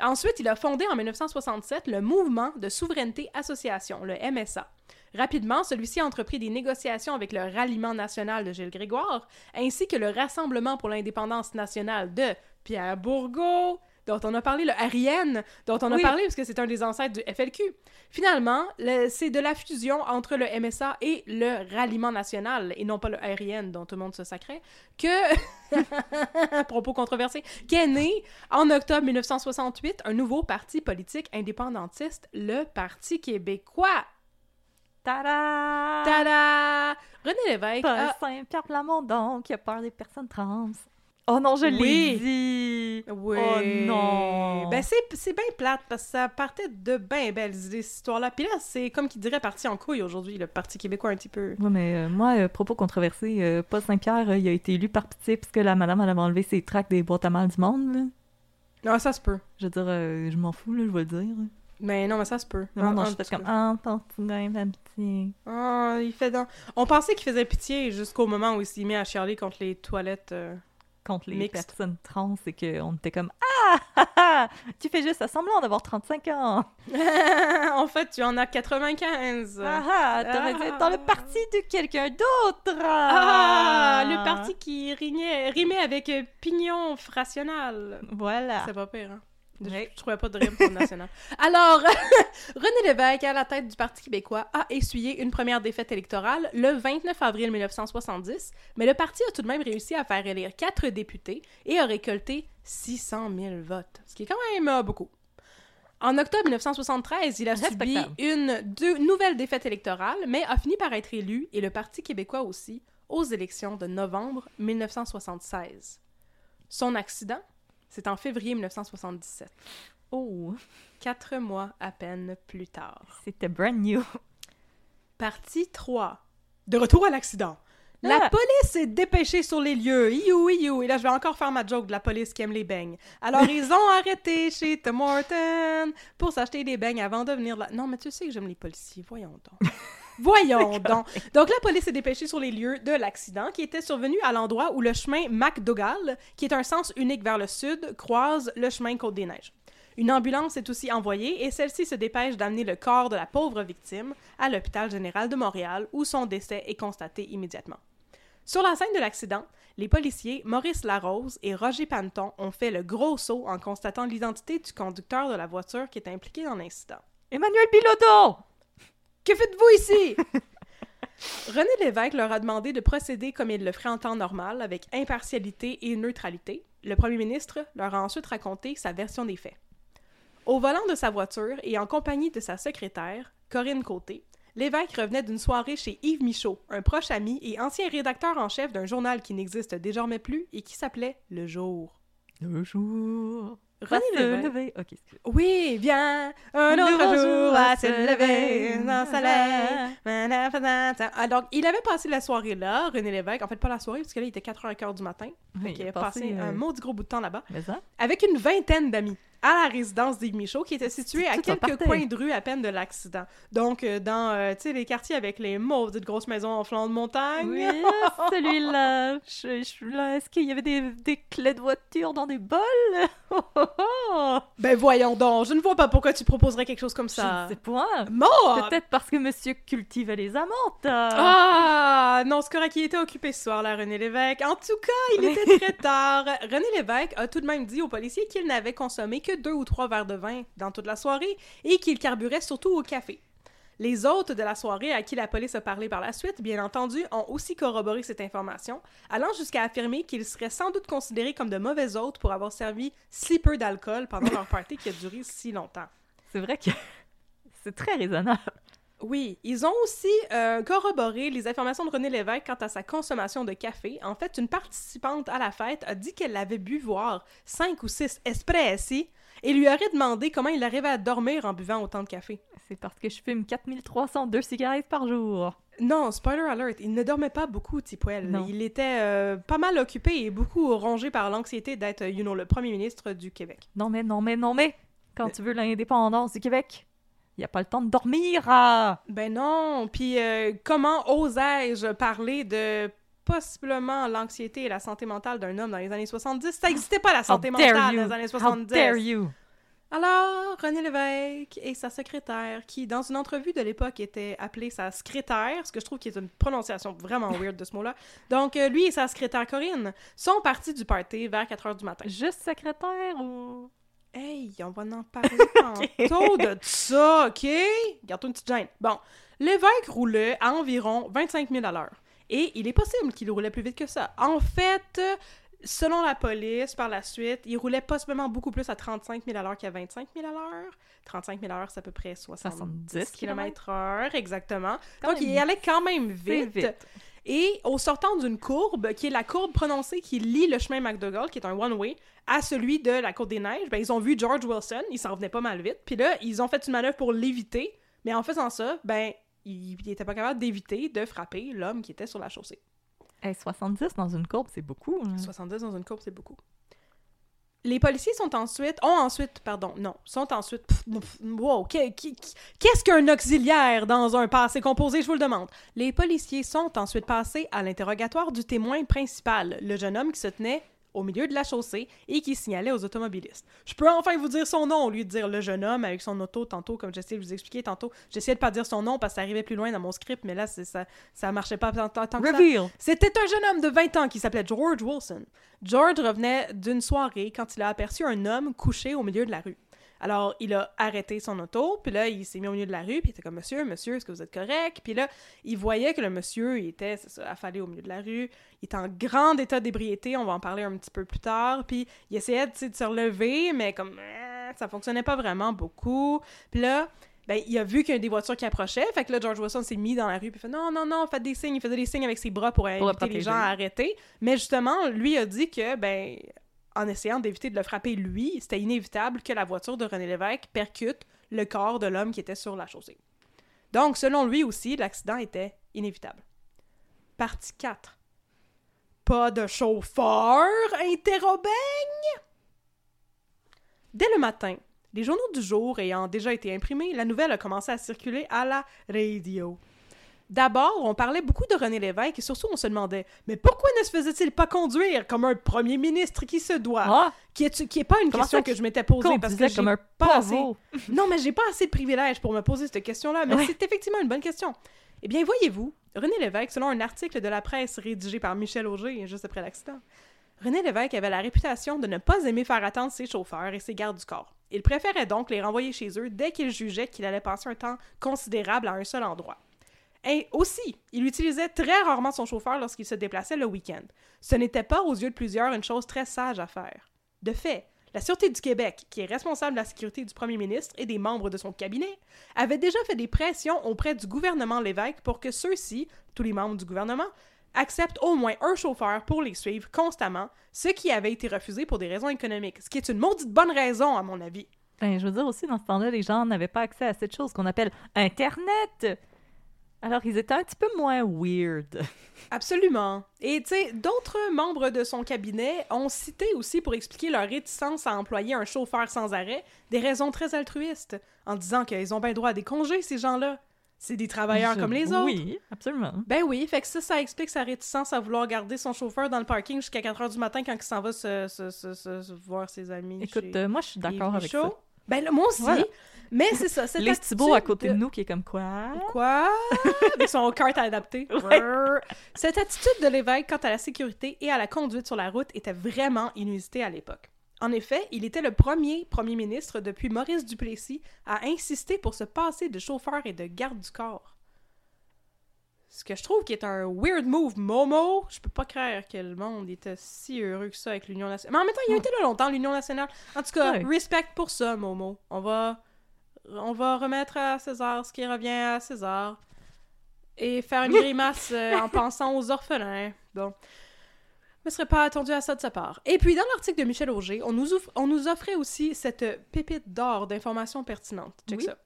Ensuite, il a fondé en 1967 le Mouvement de souveraineté association, le MSA. Rapidement, celui-ci a entrepris des négociations avec le Ralliement national de Gilles Grégoire, ainsi que le Rassemblement pour l'indépendance nationale de Pierre Bourgault, dont on a parlé, le RIN, dont on a parlé parce que c'est un des ancêtres du FLQ. Finalement, le- c'est de la fusion entre le MSA et le Ralliement national, et non pas le RIN dont tout le monde se sacrait, que, *laughs* propos controversés, qu'est né en octobre 1968 un nouveau parti politique indépendantiste, le Parti québécois. Tada! Tada! René Lévesque Paul a... Saint-Pierre Plamondon qui a peur des personnes trans. Oh non, je l'ai Oui. dit! Oui. Oh non! Ben, c'est, c'est bien plate parce que ça partait de bien belles idées, cette histoire-là. Puis là, c'est comme qui dirait parti en couille aujourd'hui, le Parti québécois un petit peu. Ouais, mais euh, moi, euh, propos controversés, euh, Paul Saint-Pierre, euh, il a été élu par pitié parce que la madame, elle avait enlevé ses tracts des boîtes à mal du monde. là. Non, ça se peut. Je veux dire, euh, je m'en fous, là, je vais le dire. Mais non, mais ça se peut. Non, non, je fais comme, ah, il fait pitié. Ah, il fait dans... On pensait qu'il faisait pitié jusqu'au moment où il s'est mis à chialer contre les toilettes. Contre les Mixte. personnes trans, et qu'on était comme, ah, ah, *laughs* ah, tu fais juste à semblant d'avoir 35 ans. *laughs* en fait, tu en as 95. Ah, ah, t'aurais dû être dans le parti de quelqu'un d'autre. Ah, le parti qui rignait- rimait avec pignon frational. Voilà. C'est pas pire, hein? Je, je trouvais pas de rime pour le national. *laughs* Alors, *laughs* René Lévesque, à la tête du Parti québécois, a essuyé une première défaite électorale le 29 avril 1970, mais le parti a tout de même réussi à faire élire quatre députés et a récolté 600 000 votes, ce qui est quand même euh, beaucoup. En octobre 1973, il a subi une deux- nouvelle défaite électorale, mais a fini par être élu, et le Parti québécois aussi, aux élections de novembre 1976. Son accident, c'est en février 1977, Oh, quatre mois à peine plus tard. c'était brand new. Partie 3. De retour à l'accident. La Ah. police s'est dépêchée sur les lieux. You, you. Et là, je vais encore faire ma joke de la police qui aime les beignes. Alors, ils ont *laughs* arrêté chez Tim Horton pour s'acheter des beignes avant de venir là. Non, mais tu sais que j'aime les policiers. Voyons donc. *laughs* Voyons donc. Donc, la police s'est dépêchée sur les lieux de l'accident qui était survenu à l'endroit où le chemin MacDougall, qui est un sens unique vers le sud, croise le chemin Côte-des-Neiges. Une ambulance est aussi envoyée et celle-ci se dépêche d'amener le corps de la pauvre victime à l'hôpital général de Montréal où son décès est constaté immédiatement. Sur la scène de l'accident, les policiers Maurice Larose et Roger Panton ont fait le gros saut en constatant l'identité du conducteur de la voiture qui est impliqué dans l'incident. Emmanuel Bilodeau! Que faites-vous ici? *laughs* René Lévesque leur a demandé de procéder comme il le ferait en temps normal, avec impartialité et neutralité. Le premier ministre leur a ensuite raconté sa version des faits. Au volant de sa voiture et en compagnie de sa secrétaire, Corinne Côté, Lévesque revenait d'une soirée chez Yves Michaud, un proche ami et ancien rédacteur en chef d'un journal qui n'existe désormais plus et qui s'appelait Le Jour. Le jour. René Va se Lévesque. lever. Ok, excuse. Oui, viens, un autre jour à se lever dans le soleil. Ah, donc, il avait passé la soirée là, René Lévesque. En fait, pas la soirée, parce que là, il était 4h15 du matin. Oui, Donc, il avait passé un euh, maudit gros bout de temps là-bas. Avec une vingtaine d'amis à la résidence d'Yves Michaud, qui était située à quelques coins de rue à peine de l'accident. Donc, euh, dans, euh, tu sais, les quartiers avec les maudites grosses maisons en flanc de montagne. Oui, *laughs* celui-là. Je, je- là, Est-ce qu'il y avait des, des clés de voiture dans des bols? *laughs* Oh, oh, oh. Ben voyons donc, je ne vois pas pourquoi tu proposerais quelque chose comme Je ça. ne sais pas. Mort! Peut-être parce que monsieur cultivait les amantes. Ah, non, c'est correct, il était occupé ce soir-là, René Lévesque. En tout cas, il était très tard. René Lévesque a tout de même dit aux policiers qu'il n'avait consommé que deux ou trois verres de vin dans toute la soirée et qu'il carburait surtout au café. Les hôtes de la soirée à qui la police a parlé par la suite, bien entendu, ont aussi corroboré cette information, allant jusqu'à affirmer qu'ils seraient sans doute considérés comme de mauvais hôtes pour avoir servi si peu d'alcool pendant leur party qui a duré si longtemps. C'est vrai que *laughs* c'est très raisonnable. Oui, ils ont aussi euh, corroboré les informations de René Lévesque quant à sa consommation de café. En fait, une participante à la fête a dit qu'elle avait bu voir 5 ou 6 espressi et lui aurait demandé comment il arrivait à dormir en buvant autant de café. C'est parce que je fume 4302 cigarettes par jour. Non, spoiler alert, il ne dormait pas beaucoup, Tipwell. Non. Il était euh, pas mal occupé et beaucoup rongé par l'anxiété d'être, you know, le premier ministre du Québec. Non mais, non mais, non mais. Quand tu veux l'indépendance du Québec, il n'y a pas le temps de dormir. ah! Ben non, puis euh, comment osais-je parler de possiblement l'anxiété et la santé mentale d'un homme dans les années 70? Ça n'existait pas la santé How mentale dans les années How 70. dare you? Alors, René Lévesque et sa secrétaire, qui dans une entrevue de l'époque était appelée sa secrétaire, ce que je trouve qui est une prononciation vraiment *laughs* weird de ce mot-là. Donc, euh, lui et sa secrétaire Corinne sont partis du party vers 4 heures du matin. Juste secrétaire ou... Hey, on va en parler *laughs* tantôt de ça, OK? Garde-toi une petite gêne. Bon, l'évêque roulait à environ 25 000 à l'heure. Et il est possible qu'il roulait plus vite que ça. En fait, selon la police, par la suite, il roulait possiblement beaucoup plus à 35 000 à l'heure qu'à 25 000 à l'heure. 35 000 à l'heure, c'est à peu près 70 70 km heure, exactement. Quand Donc, même il allait quand même vite. vite. Et au sortant d'une courbe, qui est la courbe prononcée qui lie le chemin McDougall, qui est un one-way, à celui de la Côte des Neiges, ben, ils ont vu George Wilson, il s'en venait pas mal vite, puis là, ils ont fait une manœuvre pour l'éviter, mais en faisant ça, ben, il il était pas capable d'éviter de frapper l'homme qui était sur la chaussée. Hey, 70 dans une courbe, c'est beaucoup. hein. 70 dans une courbe, c'est beaucoup. Les policiers sont ensuite, ont ensuite, pardon, non, sont ensuite, pff, pff, wow, qu'est-ce qu'un auxiliaire dans un passé composé, je vous le demande. Les policiers sont ensuite passés à l'interrogatoire du témoin principal, le jeune homme qui se tenait au milieu de la chaussée et qui signalait aux automobilistes. Je peux enfin vous dire son nom au lieu de dire le jeune homme avec son auto tantôt, comme j'essayais de vous expliquer tantôt. J'essayais de pas dire son nom parce que ça arrivait plus loin dans mon script, mais là, c'est- ça, ça marchait pas tant, tant- que ça. C'était un jeune homme de 20 ans qui s'appelait George Wilson. George revenait d'une soirée quand il a aperçu un homme couché au milieu de la rue. Alors, il a arrêté son auto, puis là, il s'est mis au milieu de la rue, puis il était comme « Monsieur, monsieur, est-ce que vous êtes correct? » Puis là, il voyait que le monsieur, il était, ça, affalé au milieu de la rue, il était en grand état d'ébriété, on va en parler un petit peu plus tard, puis il essayait, de se relever, mais comme, euh, ça fonctionnait pas vraiment beaucoup. Puis là, ben, il a vu qu'il y a des voitures qui approchaient. Fait que là, George Wilson s'est mis dans la rue puis il fait non, non, non, faites des signes. Il faisait des signes avec ses bras pour, inviter les gens à arrêter. Mais justement, lui a dit que, ben, en essayant d'éviter de le frapper lui, c'était inévitable que la voiture de René Lévesque percute le corps de l'homme qui était sur la chaussée. Donc, selon lui aussi, l'accident était inévitable. Partie 4. Pas de chauffeur, interrobeigne! Dès le matin, les journaux du jour ayant déjà été imprimés, la nouvelle a commencé à circuler à la radio. D'abord, on parlait beaucoup de René Lévesque et surtout on se demandait mais pourquoi ne se faisait-il pas conduire comme un premier ministre qui se doit? Ah! Qui est, qui est pas une question que je m'étais posée parce que disait j'ai comme un pas assez- non, mais j'ai pas assez de privilèges pour me poser cette question-là, mais Ouais. c'est effectivement une bonne question. Eh bien, voyez-vous, René Lévesque, selon un article de la presse rédigé par Michel Auger juste après l'accident, René Lévesque avait la réputation de ne pas aimer faire attendre ses chauffeurs et ses gardes du corps. Il préférait donc les renvoyer chez eux dès qu'il jugeait qu'il allait passer un temps considérable à un seul endroit. Et aussi, il utilisait très rarement son chauffeur lorsqu'il se déplaçait le week-end. Ce n'était pas, aux yeux de plusieurs, une chose très sage à faire. De fait, la Sûreté du Québec, qui est responsable de la sécurité du premier ministre et des membres de son cabinet, avait déjà fait des pressions auprès du gouvernement Lévesque pour que ceux-ci, tous les membres du gouvernement, acceptent au moins un chauffeur pour les suivre constamment, ce qui avait été refusé pour des raisons économiques, ce qui est une maudite bonne raison, à mon avis. Ben, je veux dire aussi, dans ce temps-là, les gens n'avaient pas accès à cette chose qu'on appelle Internet. Alors, ils étaient un petit peu moins weird. *laughs* Absolument. Et tu sais, d'autres membres de son cabinet ont cité aussi pour expliquer leur réticence à employer un chauffeur sans arrêt des raisons très altruistes, en disant qu'ils ont bien droit à des congés, ces gens-là. C'est des travailleurs Je- comme les autres. Oui, absolument. Ben oui, fait que ça, ça explique sa réticence à vouloir garder son chauffeur dans le parking jusqu'à 4 heures du matin quand il s'en va se, se- se- se- se voir ses amis. Écoute, chez euh, moi, je suis d'accord avec Michaud. ça. Ben là, moi aussi. Voilà. Mais c'est ça, cette Les Thibault à côté de nous qui est comme quoi? Quoi? Avec son carte adapté. Ouais. Cette attitude de l'évêque quant à la sécurité et à la conduite sur la route était vraiment inusitée à l'époque. En effet, il était le premier premier ministre depuis Maurice Duplessis à insister pour se passer de chauffeur et de garde du corps. Ce que je trouve qui est un weird move, Momo. Je peux pas croire que le monde était si heureux que ça avec l'Union nationale. Mais en même temps, il a été là longtemps, l'Union nationale. En tout cas, Ouais. respect pour ça, Momo. On va, on va remettre à César ce qui revient à César. Et faire une *laughs* grimace euh, en pensant aux orphelins. Bon. Je ne serais pas attendu à ça de sa part. Et puis, dans l'article de Michel Auger, on nous, on nous offrait aussi cette pépite d'or d'informations pertinentes. Check Oui. ça.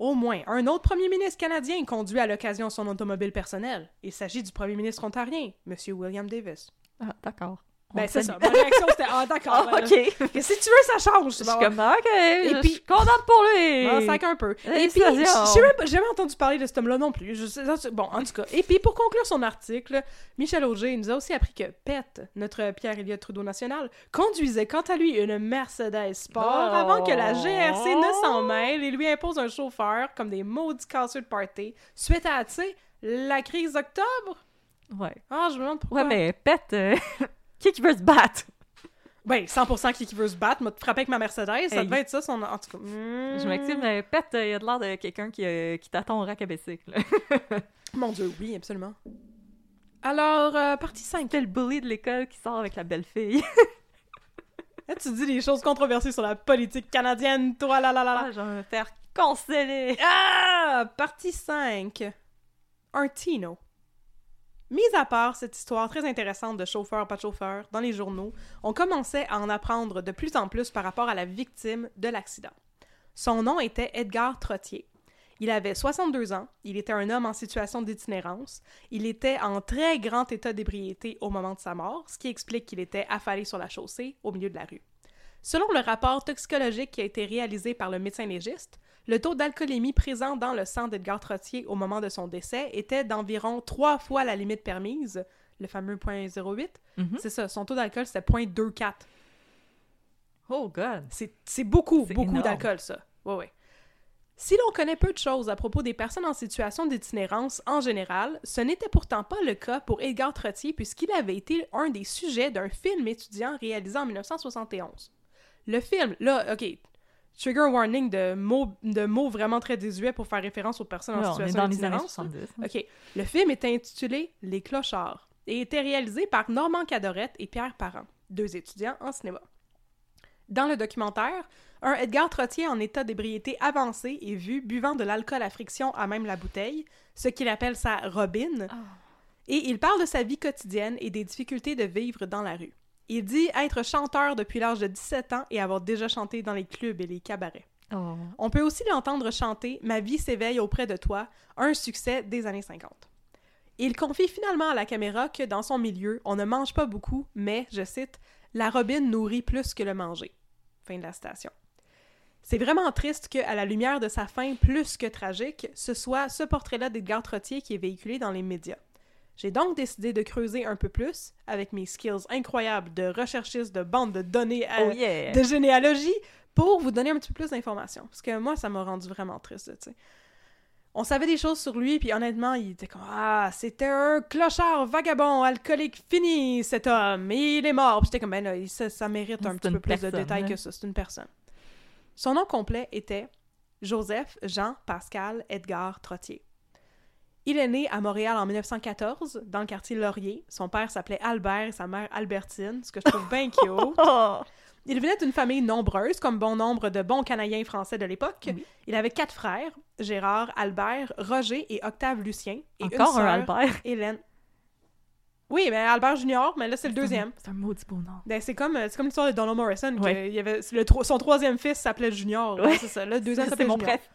Au moins, un autre premier ministre canadien conduit à l'occasion son automobile personnel. Il s'agit du premier ministre ontarien, M. William Davis. Ah, d'accord. Ben, c'est ça. Ma réaction, c'était « Ah, d'accord. Ah, ben, ok. *laughs* Et si tu veux, ça change. Je suis Bon, comme, ok, je puis- suis contente pour lui. Ah, sac un peu. Et puis, Félicitations. je- j'ai jamais entendu parler de cet homme-là non plus. Je bon, en tout cas. Et puis, pour conclure son article, Michel Auger nous a aussi appris que Pet, notre Pierre-Éliott Trudeau national, conduisait quant à lui une Mercedes Sport Oh. avant que la GRC ne s'en mêle et lui impose un chauffeur comme des maudits casseux de party suite à, tu sais, la crise d'octobre. Ouais. Ah, je me demande pourquoi. Ouais, mais pète. euh, qui qui veut se battre? Ben, 100% qui, qui veut se battre, m'a frappé avec ma Mercedes, ça Hey. devait être ça son... En tout cas... hmm. Je m'excuse, mais pète, il a de l'air de quelqu'un qui, euh, qui t'attend au rack à bicycle. *laughs* Mon Dieu, oui, absolument. Alors, euh, partie 5. C'était le bully de l'école qui sort avec la belle fille. *laughs* Là, tu dis des choses controversées sur la politique canadienne, toi, là, là, là, là. Ah, je vais me faire canceller. Ah! Partie 5. Un Tino. Mis à part cette histoire très intéressante de chauffeur, pas de chauffeur, dans les journaux, on commençait à en apprendre de plus en plus par rapport à la victime de l'accident. Son nom était Edgar Trottier. Il avait 62 ans, il était un homme en situation d'itinérance, il était en très grand état d'ébriété au moment de sa mort, ce qui explique qu'il était affalé sur la chaussée au milieu de la rue. Selon le rapport toxicologique qui a été réalisé par le médecin légiste, le taux d'alcoolémie présent dans le sang d'Edgar Trottier au moment de son décès était d'environ trois fois la limite permise, le fameux 0.08. Mhm. C'est ça, son taux d'alcool c'était 0.24. Oh, God. C'est beaucoup, beaucoup d'alcool, ça. Ouais, ouais. Si l'on connaît peu de choses à propos des personnes en situation d'itinérance en général, ce n'était pourtant pas le cas pour Edgar Trottier puisqu'il avait été un des sujets d'un film étudiant réalisé en 1971. Le film, là, ok, trigger warning de mots, de mots vraiment très désuets pour faire référence aux personnes en Ouais, est situation. 70. OK. Le film était intitulé Les Clochards et était réalisé par Normand Cadorette et Pierre Parent, deux étudiants en cinéma. Dans le documentaire, un Edgar Trottier en état d'ébriété avancé est vu buvant de l'alcool à friction à même la bouteille, ce qu'il appelle sa robine, Ah. et il parle de sa vie quotidienne et des difficultés de vivre dans la rue. Il dit être chanteur depuis l'âge de 17 ans et avoir déjà chanté dans les clubs et les cabarets. Oh. On peut aussi l'entendre chanter Ma vie s'éveille auprès de toi, un succès des années 50. Il confie finalement à la caméra que dans son milieu, on ne mange pas beaucoup, mais, je cite, la robine nourrit plus que le manger. Fin de la citation. C'est vraiment triste que, à la lumière de sa fin plus que tragique, ce soit ce portrait-là d'Edgar Trottier qui est véhiculé dans les médias. J'ai donc décidé de creuser un peu plus, avec mes skills incroyables de recherchiste de bande de données à- Oh, yeah. de généalogie pour vous donner un petit peu plus d'informations. Parce que moi, ça m'a rendu vraiment triste, tu sais. On savait des choses sur lui, puis honnêtement, il était comme Ah, c'était un clochard, vagabond, alcoolique fini, cet homme, et il est mort. Puis j'étais comme Ben là, ça, ça mérite un petit peu plus de détails là. que ça. C'est une personne. Son nom complet était Joseph Jean Pascal Edgar Trottier. Il est né à Montréal en 1914, dans le quartier Laurier. Son père s'appelait Albert et sa mère Albertine, ce que je trouve bien cute. *laughs* Il venait d'une famille nombreuse, comme bon nombre de bons Canadiens français de l'époque. Oui. Il avait quatre frères, Gérard, Albert, Roger et Octave Lucien. Et Encore une un sœur, Albert? Hélène. Oui, mais Albert Junior, mais là, c'est le deuxième. C'est un maudit beau nom. Ben, c'est comme, euh, c'est comme l'histoire de Donald Morrison. que il y avait, le son troisième fils s'appelait Junior. Ouais. C'est ça. Le deuxième C'est mon bref.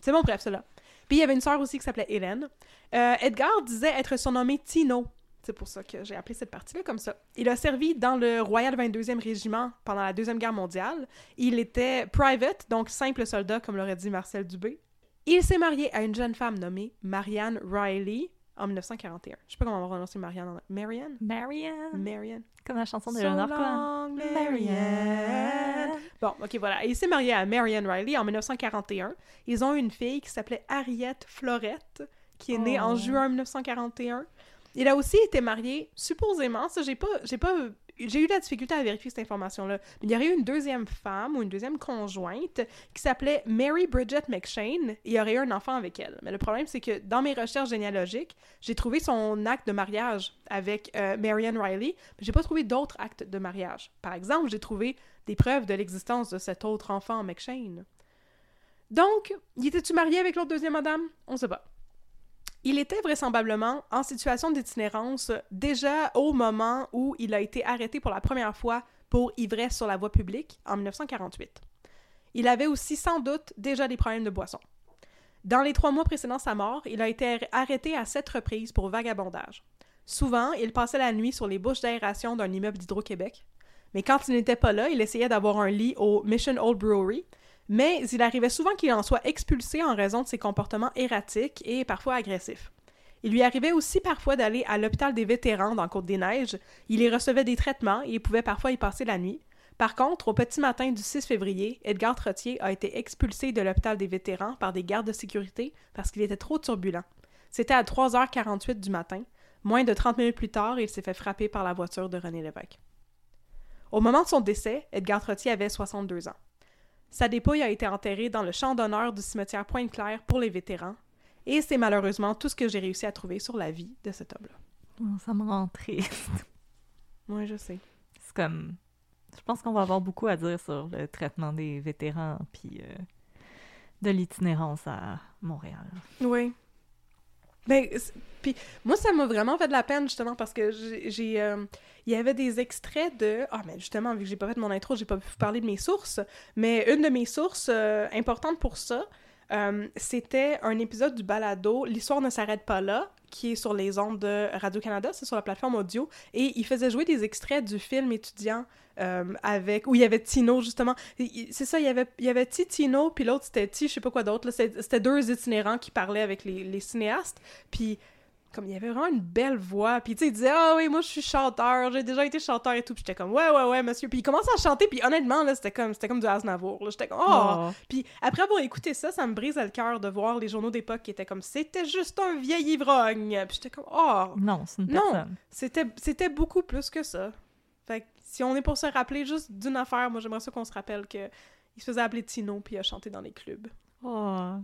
C'est mon bref, cela. Puis il y avait une sœur aussi qui s'appelait Hélène. Euh, Edgar disait être surnommé Tino. C'est pour ça que j'ai appelé cette partie-là comme ça. Il a servi dans le Royal 22e Régiment pendant la Deuxième Guerre mondiale. Il était private, donc simple soldat, comme l'aurait dit Marcel Dubé. Il s'est marié à une jeune femme nommée Marianne Riley en 1941. Je sais pas comment on va prononcer Marianne. en- Marianne? Marianne. Marianne. Comme la chanson de So Leonard Cohen. Marianne. Bon, ok, voilà. Il s'est marié à Marianne Riley en 1941. Ils ont une fille qui s'appelait Harriet Florette, qui est née en Oh. juin 1941. Il a aussi été marié, supposément, ça, j'ai pas, j'ai pas, j'ai eu de la difficulté à vérifier cette information-là. Il y aurait eu une deuxième femme ou une deuxième conjointe qui s'appelait Mary Bridget McShane et il y aurait eu un enfant avec elle. Mais le problème, c'est que dans mes recherches généalogiques, j'ai trouvé son acte de mariage avec euh, Marianne Riley, mais j'ai pas trouvé d'autres actes de mariage. Par exemple, j'ai trouvé des preuves de l'existence de cet autre enfant McShane. Donc, y était-tu marié avec l'autre deuxième madame? On sait pas. Il était vraisemblablement en situation d'itinérance déjà au moment où il a été arrêté pour la première fois pour ivresse sur la voie publique en 1948. Il avait aussi sans doute déjà des problèmes de boisson. Dans les trois mois précédant sa mort, il a été arrêté à sept reprises pour vagabondage. Souvent, il passait la nuit sur les bouches d'aération d'un immeuble d'Hydro-Québec. Mais quand il n'était pas là, il essayait d'avoir un lit au Mission Old Brewery, mais il arrivait souvent qu'il en soit expulsé en raison de ses comportements erratiques et parfois agressifs. Il lui arrivait aussi parfois d'aller à l'hôpital des vétérans dans Côte-des-Neiges. Il y recevait des traitements et pouvait parfois y passer la nuit. Par contre, au petit matin du 6 février, Edgar Trottier a été expulsé de l'hôpital des vétérans par des gardes de sécurité parce qu'il était trop turbulent. C'était à 3h48 du matin. Moins de 30 minutes plus tard, il s'est fait frapper par la voiture de René Lévesque. Au moment de son décès, Edgar Trottier avait 62 ans. Sa dépouille a été enterrée dans le champ d'honneur du cimetière Pointe-Claire pour les vétérans, et c'est malheureusement tout ce que j'ai réussi à trouver sur la vie de cet homme-là. Oh, ça me rend triste. *laughs* Moi, je sais. C'est comme... Je pense qu'on va avoir beaucoup à dire sur le traitement des vétérans puis euh, de l'itinérance à Montréal. Oui. Ben, puis moi, ça m'a vraiment fait de la peine, justement, parce que j'ai... euh, Il y avait des extraits de... Ah, mais justement, vu que j'ai pas fait mon intro, j'ai pas pu parler de mes sources, mais une de mes sources euh, importantes pour ça, euh, c'était un épisode du balado « L'histoire ne s'arrête pas là », qui est sur les ondes de Radio-Canada, c'est sur la plateforme audio, et il faisait jouer des extraits du film étudiant euh, avec... où il y avait Tino, justement. C'est ça, il y avait, il y avait Ti Tino, puis l'autre, c'était Ti, je sais pas quoi d'autre. c'était deux itinérants qui parlaient avec les, les cinéastes, puis comme il y avait vraiment une belle voix, puis tu sais, il disait « Ah oui, moi je suis chanteur, j'ai déjà été chanteur et tout », puis j'étais comme « Ouais, ouais, ouais, monsieur », puis il commençait à chanter, puis honnêtement, là, c'était comme, c'était comme du Aznavour, j'étais comme « Oh! Puis après avoir écouté ça, ça me brisait le cœur de voir les journaux d'époque qui étaient comme « C'était juste un vieil ivrogne », puis j'étais comme « Oh! Non, c'est une Non. C'était, c'était beaucoup plus que ça. Fait que si on est pour se rappeler juste d'une affaire, moi j'aimerais ça qu'on se rappelle que il se faisait appeler Tino puis il a chanté dans les clubs. Oh.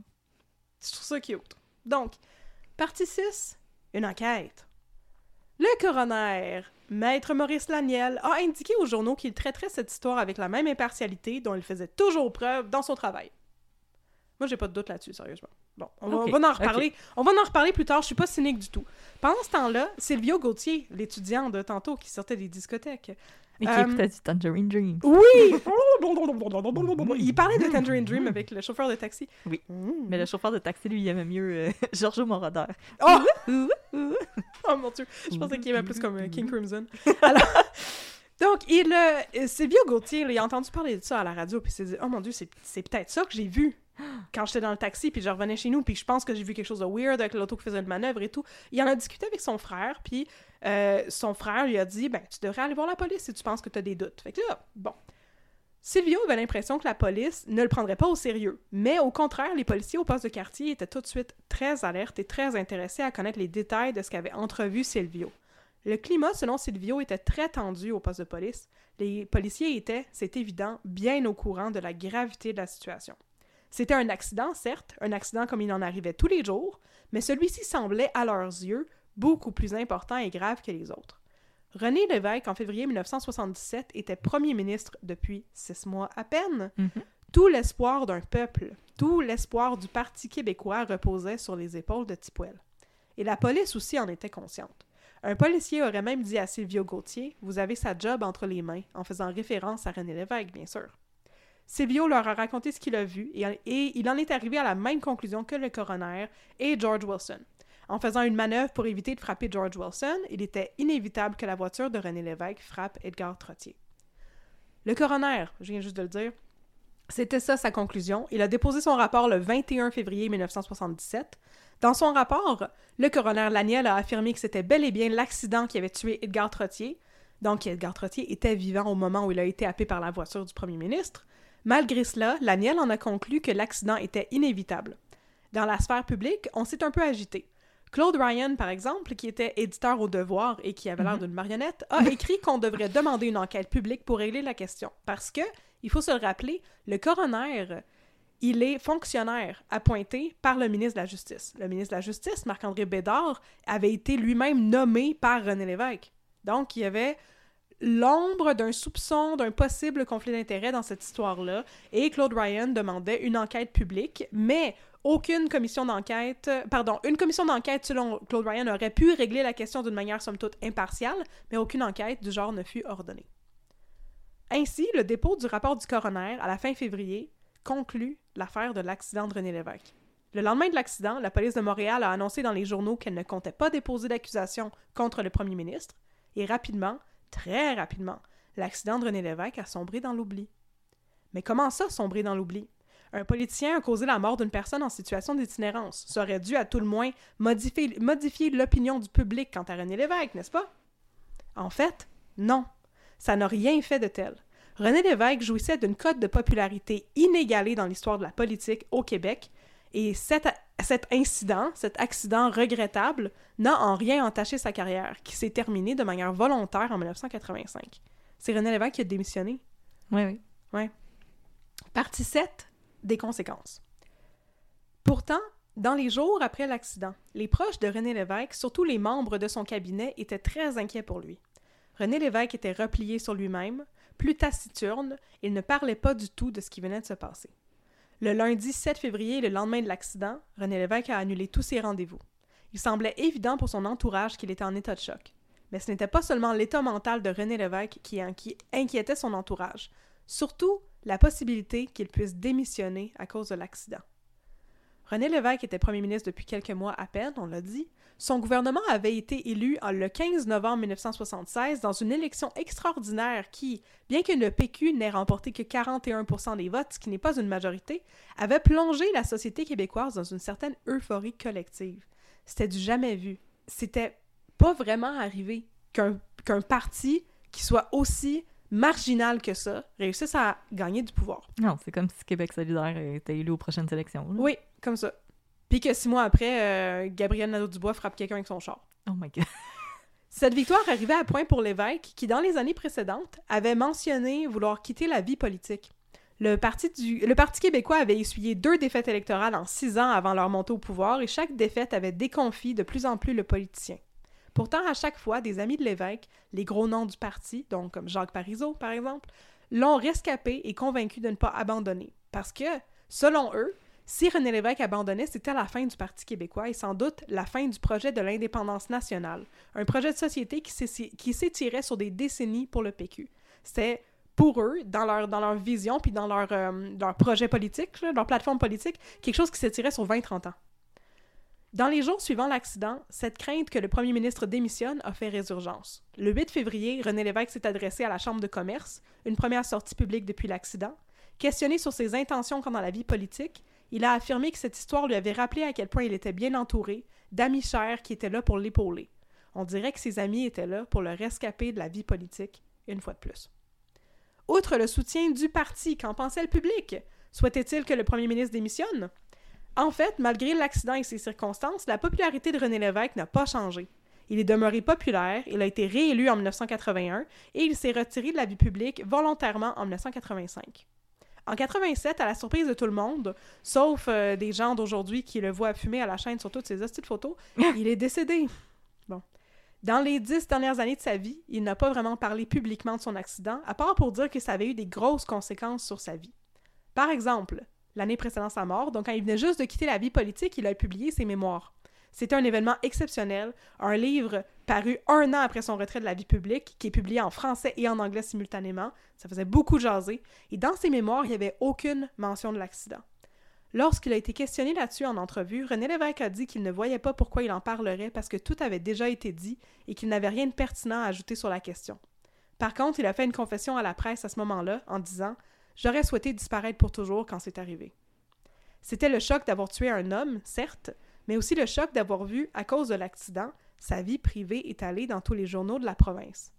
Je trouve ça cute. Donc, partie 6, une enquête. Le coroner, maître Maurice Laniel, a indiqué aux journaux qu'il traiterait cette histoire avec la même impartialité dont il faisait toujours preuve dans son travail. Moi, j'ai pas de doute là-dessus, sérieusement. Bon, on va, on va en reparler. On va en reparler plus tard, je suis pas cynique du tout. Pendant ce temps-là, Silvio Gauthier, l'étudiant de tantôt qui sortait des discothèques, Et qui Euh, écoutait du Tangerine Dream. oui! *laughs* il parlait de Tangerine Dream avec le chauffeur de taxi. Oui. Mm. Mais le chauffeur de taxi, lui, il aimait mieux euh, *laughs* Giorgio Moroder. Oh! *laughs* Oh mon dieu, je pensais qu'il aimait plus comme euh, King Crimson. Alors, donc, il, euh, Silvio Gauthier, là, il a entendu parler de ça à la radio, puis il s'est dit, oh mon dieu, c'est peut-être ça que j'ai vu quand j'étais dans le taxi, puis je revenais chez nous, puis je pense que j'ai vu quelque chose de weird avec l'auto qui faisait une manœuvre et tout. Il en a discuté avec son frère, puis euh, son frère lui a dit, ben, tu devrais aller voir la police si tu penses que tu as des doutes. Fait que là, bon. Silvio avait l'impression que la police ne le prendrait pas au sérieux, mais au contraire, les policiers au poste de quartier étaient tout de suite très alertes et très intéressés à connaître les détails de ce qu'avait entrevu Silvio. Le climat, selon Silvio, était très tendu au poste de police. Les policiers étaient, c'est évident, bien au courant de la gravité de la situation. C'était un accident, certes, un accident comme il en arrivait tous les jours, mais celui-ci semblait, à leurs yeux, beaucoup plus important et grave que les autres. René Lévesque, en février 1977, était premier ministre depuis six mois à peine. Mhm. Tout l'espoir d'un peuple, tout l'espoir du Parti québécois reposait sur les épaules de Tipwell. Et la police aussi en était consciente. Un policier aurait même dit à Silvio Gauthier Vous avez sa job entre les mains, en faisant référence à René Lévesque, bien sûr. Silvio leur a raconté ce qu'il a vu et, et il en est arrivé à la même conclusion que le coroner et George Wilson. En faisant une manœuvre pour éviter de frapper George Wilson, il était inévitable que la voiture de René Lévesque frappe Edgar Trottier. Le coroner, je viens juste de le dire, c'était ça sa conclusion. Il a déposé son rapport le 21 février 1977. Dans son rapport, le coroner Laniel a affirmé que c'était bel et bien l'accident qui avait tué Edgar Trottier. Donc, Edgar Trottier était vivant au moment où il a été happé par la voiture du premier ministre. Malgré cela, Laniel en a conclu que l'accident était inévitable. Dans la sphère publique, on s'est un peu agité. Claude Ryan, par exemple, qui était éditeur au Devoir et qui avait l'air Mhm. d'une marionnette, a écrit qu'on devrait demander une enquête publique pour régler la question. Parce que, il faut se le rappeler, le coroner, il est fonctionnaire appointé par le ministre de la Justice. Le ministre de la Justice, Marc-André Bédard, avait été lui-même nommé par René Lévesque. Donc, il y avait l'ombre d'un soupçon d'un possible conflit d'intérêts dans cette histoire-là, et Claude Ryan demandait une enquête publique, mais aucune commission d'enquête, pardon, une commission d'enquête selon Claude Ryan aurait pu régler la question d'une manière somme toute impartiale, mais aucune enquête du genre ne fut ordonnée. Ainsi, le dépôt du rapport du coroner à la fin février conclut l'affaire de l'accident de René Lévesque. Le lendemain de l'accident, la police de Montréal a annoncé dans les journaux qu'elle ne comptait pas déposer d'accusation contre le premier ministre, et rapidement, très rapidement, l'accident de René Lévesque a sombré dans l'oubli. Mais comment ça, sombrer dans l'oubli? Un politicien a causé la mort d'une personne en situation d'itinérance. Ça aurait dû, à tout le moins, modifier, l'opinion du public quant à René Lévesque, n'est-ce pas? En fait, non. Ça n'a rien fait de tel. René Lévesque jouissait d'une cote de popularité inégalée dans l'histoire de la politique au Québec, et cet, cet incident, cet accident regrettable, n'a en rien entaché sa carrière, qui s'est terminée de manière volontaire en 1985. C'est René Lévesque qui a démissionné. Oui, oui. Partie 7 des conséquences. Pourtant, dans les jours après l'accident, les proches de René Lévesque, surtout les membres de son cabinet, étaient très inquiets pour lui. René Lévesque était replié sur lui-même, plus taciturne, il ne parlait pas du tout de ce qui venait de se passer. Le lundi 7 février, le lendemain de l'accident, René Lévesque a annulé tous ses rendez-vous. Il semblait évident pour son entourage qu'il était en état de choc. Mais ce n'était pas seulement l'état mental de René Lévesque qui inqui- inquiétait son entourage, surtout la possibilité qu'il puisse démissionner à cause de l'accident. René Lévesque était premier ministre depuis quelques mois à peine, on l'a dit. Son gouvernement avait été élu en- le 15 novembre 1976 dans une élection extraordinaire qui, bien que le PQ n'ait remporté que 41 des votes, ce qui n'est pas une majorité, avait plongé la société québécoise dans une certaine euphorie collective. C'était du jamais vu. C'était pas vraiment arrivé qu'un parti qui soit aussi marginal que ça réussisse à gagner du pouvoir. Non, c'est comme si Québec solidaire était élu aux prochaines élections. là. Oui, comme ça. Puis que six mois après, euh, Gabriel Nadeau-Dubois frappe quelqu'un avec son char. Oh my god. *laughs* Cette victoire arrivait à point pour l'évêque qui, dans les années précédentes, avait mentionné vouloir quitter la vie politique. Le Parti, du... le Parti québécois avait essuyé deux défaites électorales en six ans avant leur montée au pouvoir et chaque défaite avait déconfit de plus en plus le politicien. Pourtant, à chaque fois, des amis de l'évêque, les gros noms du parti, donc comme Jacques Parizeau par exemple, l'ont rescapé et convaincu de ne pas abandonner. Parce que, selon eux, si René Lévesque abandonnait, c'était la fin du Parti québécois et sans doute la fin du projet de l'indépendance nationale, un projet de société qui s'é- qui s'étirait sur des décennies pour le PQ. C'était pour eux, dans leur, vision puis dans leur, euh, projet politique, leur plateforme politique, quelque chose qui s'étirait sur 20-30 ans. Dans les jours suivant l'accident, cette crainte que le premier ministre démissionne a fait résurgence. Le 8 février, René Lévesque s'est adressé à la Chambre de commerce, une première sortie publique depuis l'accident. Questionné sur ses intentions pendant la vie politique, il a affirmé que cette histoire lui avait rappelé à quel point il était bien entouré d'amis chers qui étaient là pour l'épauler. On dirait que ses amis étaient là pour le rescaper de la vie politique, une fois de plus. Outre le soutien du parti, qu'en pensait le public? Souhaitait-il que le premier ministre démissionne? En fait, malgré l'accident et ses circonstances, la popularité de René Lévesque n'a pas changé. Il est demeuré populaire, il a été réélu en 1981 et il s'est retiré de la vie publique volontairement en 1985. En 87, à la surprise de tout le monde, sauf euh, des gens d'aujourd'hui qui le voient fumer à la chaîne sur toutes ses hosties de photos, *laughs* il est décédé. Bon. Dans les dix dernières années de sa vie, il n'a pas vraiment parlé publiquement de son accident, à part pour dire que ça avait eu des grosses conséquences sur sa vie. Par exemple, l'année précédant sa mort, donc quand il venait juste de quitter la vie politique, il a publié ses mémoires. C'était un événement exceptionnel, un livre paru un an après son retrait de la vie publique, qui est publié en français et en anglais simultanément. Ça faisait beaucoup jaser. Et dans ses mémoires, il n'y avait aucune mention de l'accident. Lorsqu'il a été questionné là-dessus en entrevue, René Lévesque a dit qu'il ne voyait pas pourquoi il en parlerait parce que tout avait déjà été dit et qu'il n'avait rien de pertinent à ajouter sur la question. Par contre, il a fait une confession à la presse à ce moment-là en disant J'aurais souhaité disparaître pour toujours quand c'est arrivé. C'était le choc d'avoir tué un homme, certes, mais aussi le choc d'avoir vu, à cause de l'accident, sa vie privée étalée dans tous les journaux de la province.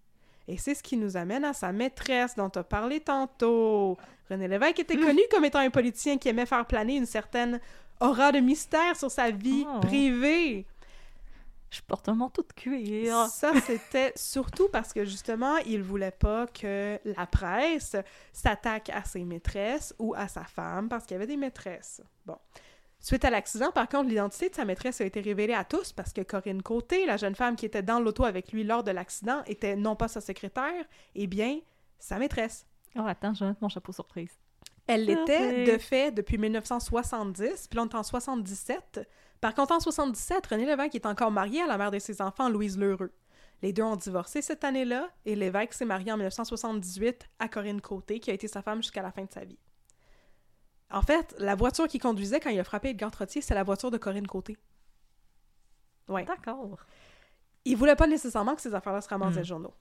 Et c'est ce qui nous amène à sa maîtresse dont tu as parlé tantôt. René Lévesque était connu comme étant un politicien qui aimait faire planer une certaine aura de mystère sur sa vie Oh. privée. Je porte un manteau de cuir. Ça, c'était *laughs* surtout parce que justement, il voulait pas que la presse s'attaque à ses maîtresses ou à sa femme parce qu'il y avait des maîtresses. Bon. Suite à l'accident, par contre, l'identité de sa maîtresse a été révélée à tous parce que Corinne Côté, la jeune femme qui était dans l'auto avec lui lors de l'accident, était non pas sa secrétaire, et bien sa maîtresse. Oh, attends, je vais mettre mon chapeau surprise. Elle l'était Surprise. de fait depuis 1970, puis là on est en 77. Par contre, en 77, René Lévesque est encore marié à la mère de ses enfants, Louise Lheureux. Les deux ont divorcé cette année-là, et Lévesque s'est marié en 1978 à Corinne Côté, qui a été sa femme jusqu'à la fin de sa vie. En fait, la voiture qu'il conduisait quand il a frappé Edgar Trottier, c'est la voiture de Corinne Côté. Ouais. D'accord. Il voulait pas nécessairement que ces affaires-là se ramassent dans Hmm. les journaux.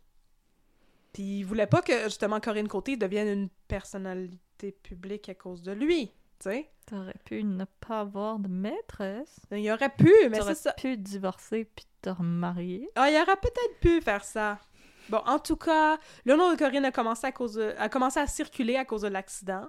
Puis il voulait pas que, justement, Corinne Côté devienne une personnalité publique à cause de lui, tu sais. T'aurais pu ne pas avoir de maîtresse. Il aurait pu, mais c'est ça. pu divorcer puis te remarier. Ah, il aurait peut-être pu faire ça. Bon, en tout cas, le nom de Corinne a commencé à cause de- a commencé à circuler à cause de l'accident.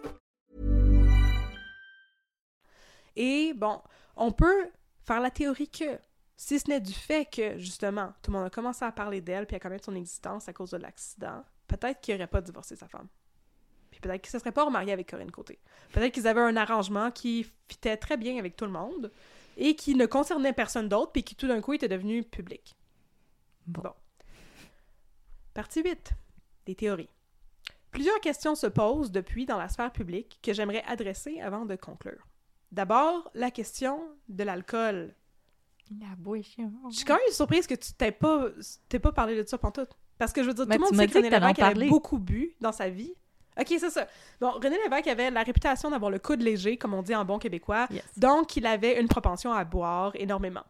Et bon, on peut faire la théorie que, si ce n'est du fait que, justement, tout le monde a commencé à parler d'elle puis à connaître son existence à cause de l'accident, peut-être qu'il n'aurait pas divorcé sa femme. Puis peut-être qu'il ne se serait pas remarié avec Corinne Côté. Peut-être qu'ils avaient un arrangement qui fitait très bien avec tout le monde et qui ne concernait personne d'autre puis qui tout d'un coup était devenu public. Bon. Bon. Partie 8. Des théories. Plusieurs questions se posent depuis dans la sphère publique que j'aimerais adresser avant de conclure. D'abord, la question de l'alcool. La boisson. Je suis quand même surprise que tu t'aies pas, t'aies pas parlé de ça pantoute. Parce que je veux dire, Mais tout le monde sait que René Lévesque avait beaucoup bu dans sa vie. Ok, c'est ça. Bon, René Lévesque avait la réputation d'avoir le coude léger, comme on dit en bon québécois. Yes. Donc, il avait une propension à boire énormément.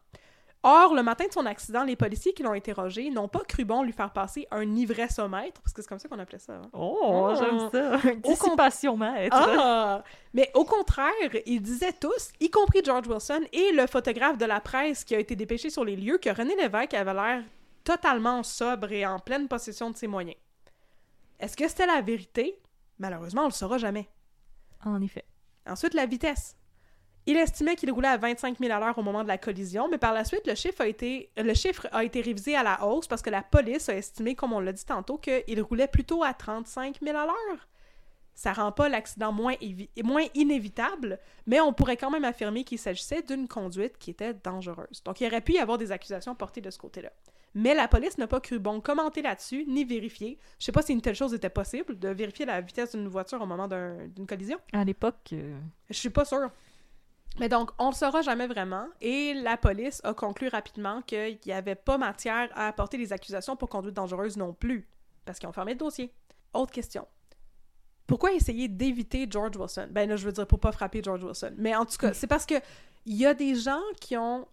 Or, le matin de son accident, les policiers qui l'ont interrogé n'ont pas cru bon lui faire passer un ivressomètre, parce que c'est comme ça qu'on appelait ça. hein. Oh, Oh. j'aime ça. Dissipation maître. Ah! Mais au contraire, ils disaient tous, y compris George Wilson et le photographe de la presse qui a été dépêché sur les lieux, que René Lévesque avait l'air totalement sobre et en pleine possession de ses moyens. Est-ce que c'était la vérité? Malheureusement, on le saura jamais. En effet. Ensuite, la vitesse. Il estimait qu'il roulait à 25 000 à l'heure au moment de la collision, mais par la suite, le chiffre a été, le chiffre a été révisé à la hausse parce que la police a estimé, comme on l'a dit tantôt, qu'il roulait plutôt à 35 000 à l'heure. Ça rend pas l'accident moins, moins inévitable, mais on pourrait quand même affirmer qu'il s'agissait d'une conduite qui était dangereuse. Donc, il aurait pu y avoir des accusations portées de ce côté-là. Mais la police n'a pas cru bon commenter là-dessus, ni vérifier. Je sais pas si une telle chose était possible, de vérifier la vitesse d'une voiture au moment d'un- d'une collision. À l'époque, euh, Je suis pas sûre. Mais donc, on le saura jamais vraiment, et la police a conclu rapidement qu'il n'y avait pas matière à apporter des accusations pour conduite dangereuse non plus, parce qu'ils ont fermé le dossier. Autre question. Pourquoi essayer d'éviter George Wilson? Ben là, je veux dire pour pas frapper George Wilson. Mais en tout cas, c'est parce que il y a des gens qui ont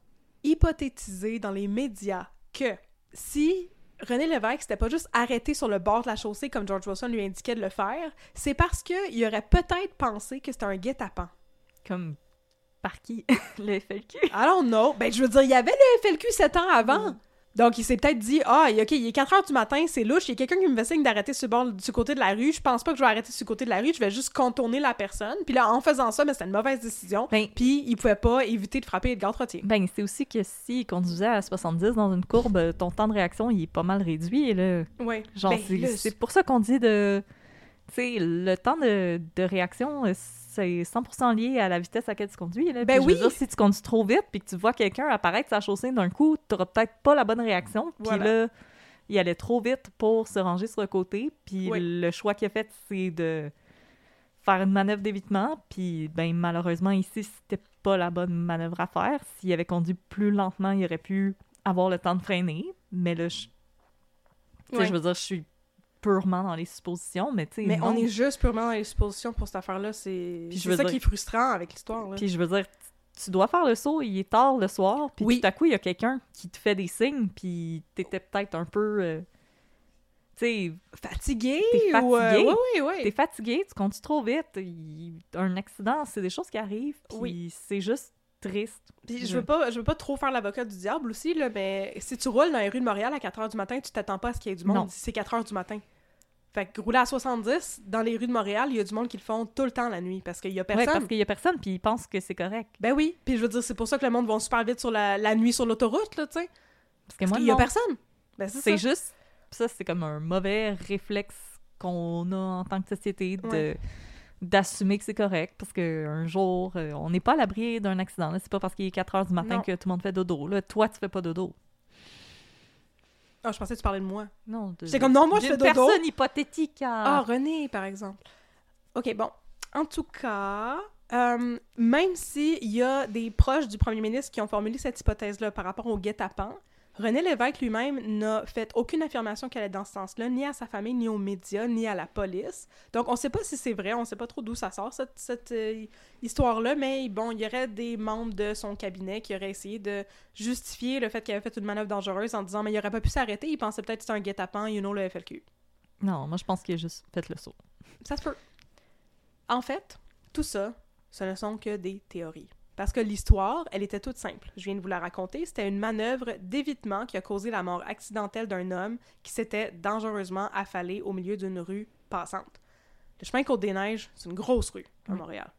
hypothétisé dans les médias que si René Lévesque s'était pas juste arrêté sur le bord de la chaussée comme George Wilson lui indiquait de le faire, c'est parce qu'il aurait peut-être pensé que c'était un guet-apens. comme par qui? *laughs* le FLQ. I don't know. Ben, je veux dire, il y avait le FLQ sept ans avant. Donc, il s'est peut-être dit Ah, OK, il est 4 heures du matin, c'est louche, il y a quelqu'un qui me fait signe d'arrêter sur le bord du côté de la rue. Je pense pas que je vais arrêter le côté de la rue, je vais juste contourner la personne. Puis là, en faisant ça, mais c'était une mauvaise décision. Ben- Puis il pouvait pas éviter de frapper Edgar Trottier. Ben, c'est aussi que s'il conduisait à 70 dans une courbe, ton temps de réaction, il est pas mal réduit, là. Ouais. Genre, Ben, c'est pour ça qu'on dit de... Tu sais, le temps de, de réaction, euh, c'est 100% lié à la vitesse à laquelle tu conduis. Là. Ben Puis je veux oui. dire, si tu conduis trop vite puis que tu vois quelqu'un apparaître la chaussée d'un coup, t'auras peut-être pas la bonne réaction. Puis Voilà. là, il allait trop vite pour se ranger sur le côté. Puis Oui. le choix qu'il a fait, c'est de faire une manœuvre d'évitement. Puis, ben, malheureusement, ici, c'était pas la bonne manœuvre à faire. S'il avait conduit plus lentement, il aurait pu avoir le temps de freiner. Mais là, je, tu sais, Ouais. je veux dire, je suis purement dans les suppositions, mais tu sais, Mais non. on est juste purement dans les suppositions pour cette affaire-là. C'est ça dire- qui est frustrant avec l'histoire. Puis je veux dire, tu dois faire le saut, il est tard le soir, puis Oui. tout à coup, il y a quelqu'un qui te fait des signes, puis t'étais peut-être un peu... euh, tu sais, Fatigué T'es ou. euh, fatigué? oui, oui, oui. t'es fatigué, tu conduis trop vite, il- un accident, c'est des choses qui arrivent, puis Oui. c'est juste triste. Puis je veux pas, je veux pas trop faire l'avocat du diable aussi, là, mais si tu roules dans les rues de Montréal à 4 h du matin, tu t'attends pas à ce qu'il y ait du monde c'est 4 h du matin. Fait que rouler à 70, dans les rues de Montréal, il y a du monde qui le font tout le temps la nuit parce qu'il y a Ouais, personne. parce qu'il y a personne, puis ils pensent que c'est correct. Ben oui, puis je veux dire, c'est pour ça que le monde va super vite sur la, la nuit sur l'autoroute, là, tu sais. Parce que Parce moi, qu'il y a personne. Ben c'est juste... Ça, c'est comme un mauvais réflexe qu'on a en tant que société de... Ouais. D'assumer que c'est correct parce que un jour euh, on n'est pas à l'abri d'un accident c'est pas parce qu'il est 4 heures du matin Non. que tout le monde fait dodo là toi tu fais pas dodo Ah, je pensais que tu parlais de moi. non de- J'étais comme, non, moi, je fais dodo. personne hypothétique Ah, à... René, par exemple. OK, bon. En tout cas, euh, même s'il y a des proches du premier ministre qui ont formulé cette hypothèse-là par rapport au guet-apens, René Lévesque lui-même n'a fait aucune affirmation qu'elle est dans ce sens-là, ni à sa famille, ni aux médias, ni à la police. Donc, on ne sait pas si c'est vrai, on ne sait pas trop d'où ça sort, cette, cette, euh, histoire-là, mais bon, il y aurait des membres de son cabinet qui auraient essayé de justifier le fait qu'il avait fait une manœuvre dangereuse en disant « Mais il aurait pas pu s'arrêter, il pensait peut-être que c'était un guet-apens, you know, le FLQ. » non moi je pense qu'il a juste fait le saut Ça se peut. En fait, tout ça, ce ne sont que des théories. Parce que l'histoire, elle était toute simple. Je viens de vous la raconter. C'était une manœuvre d'évitement qui a causé la mort accidentelle d'un homme qui s'était dangereusement affalé au milieu d'une rue passante. Le chemin Côte-des-Neiges, c'est une grosse rue à. Montréal.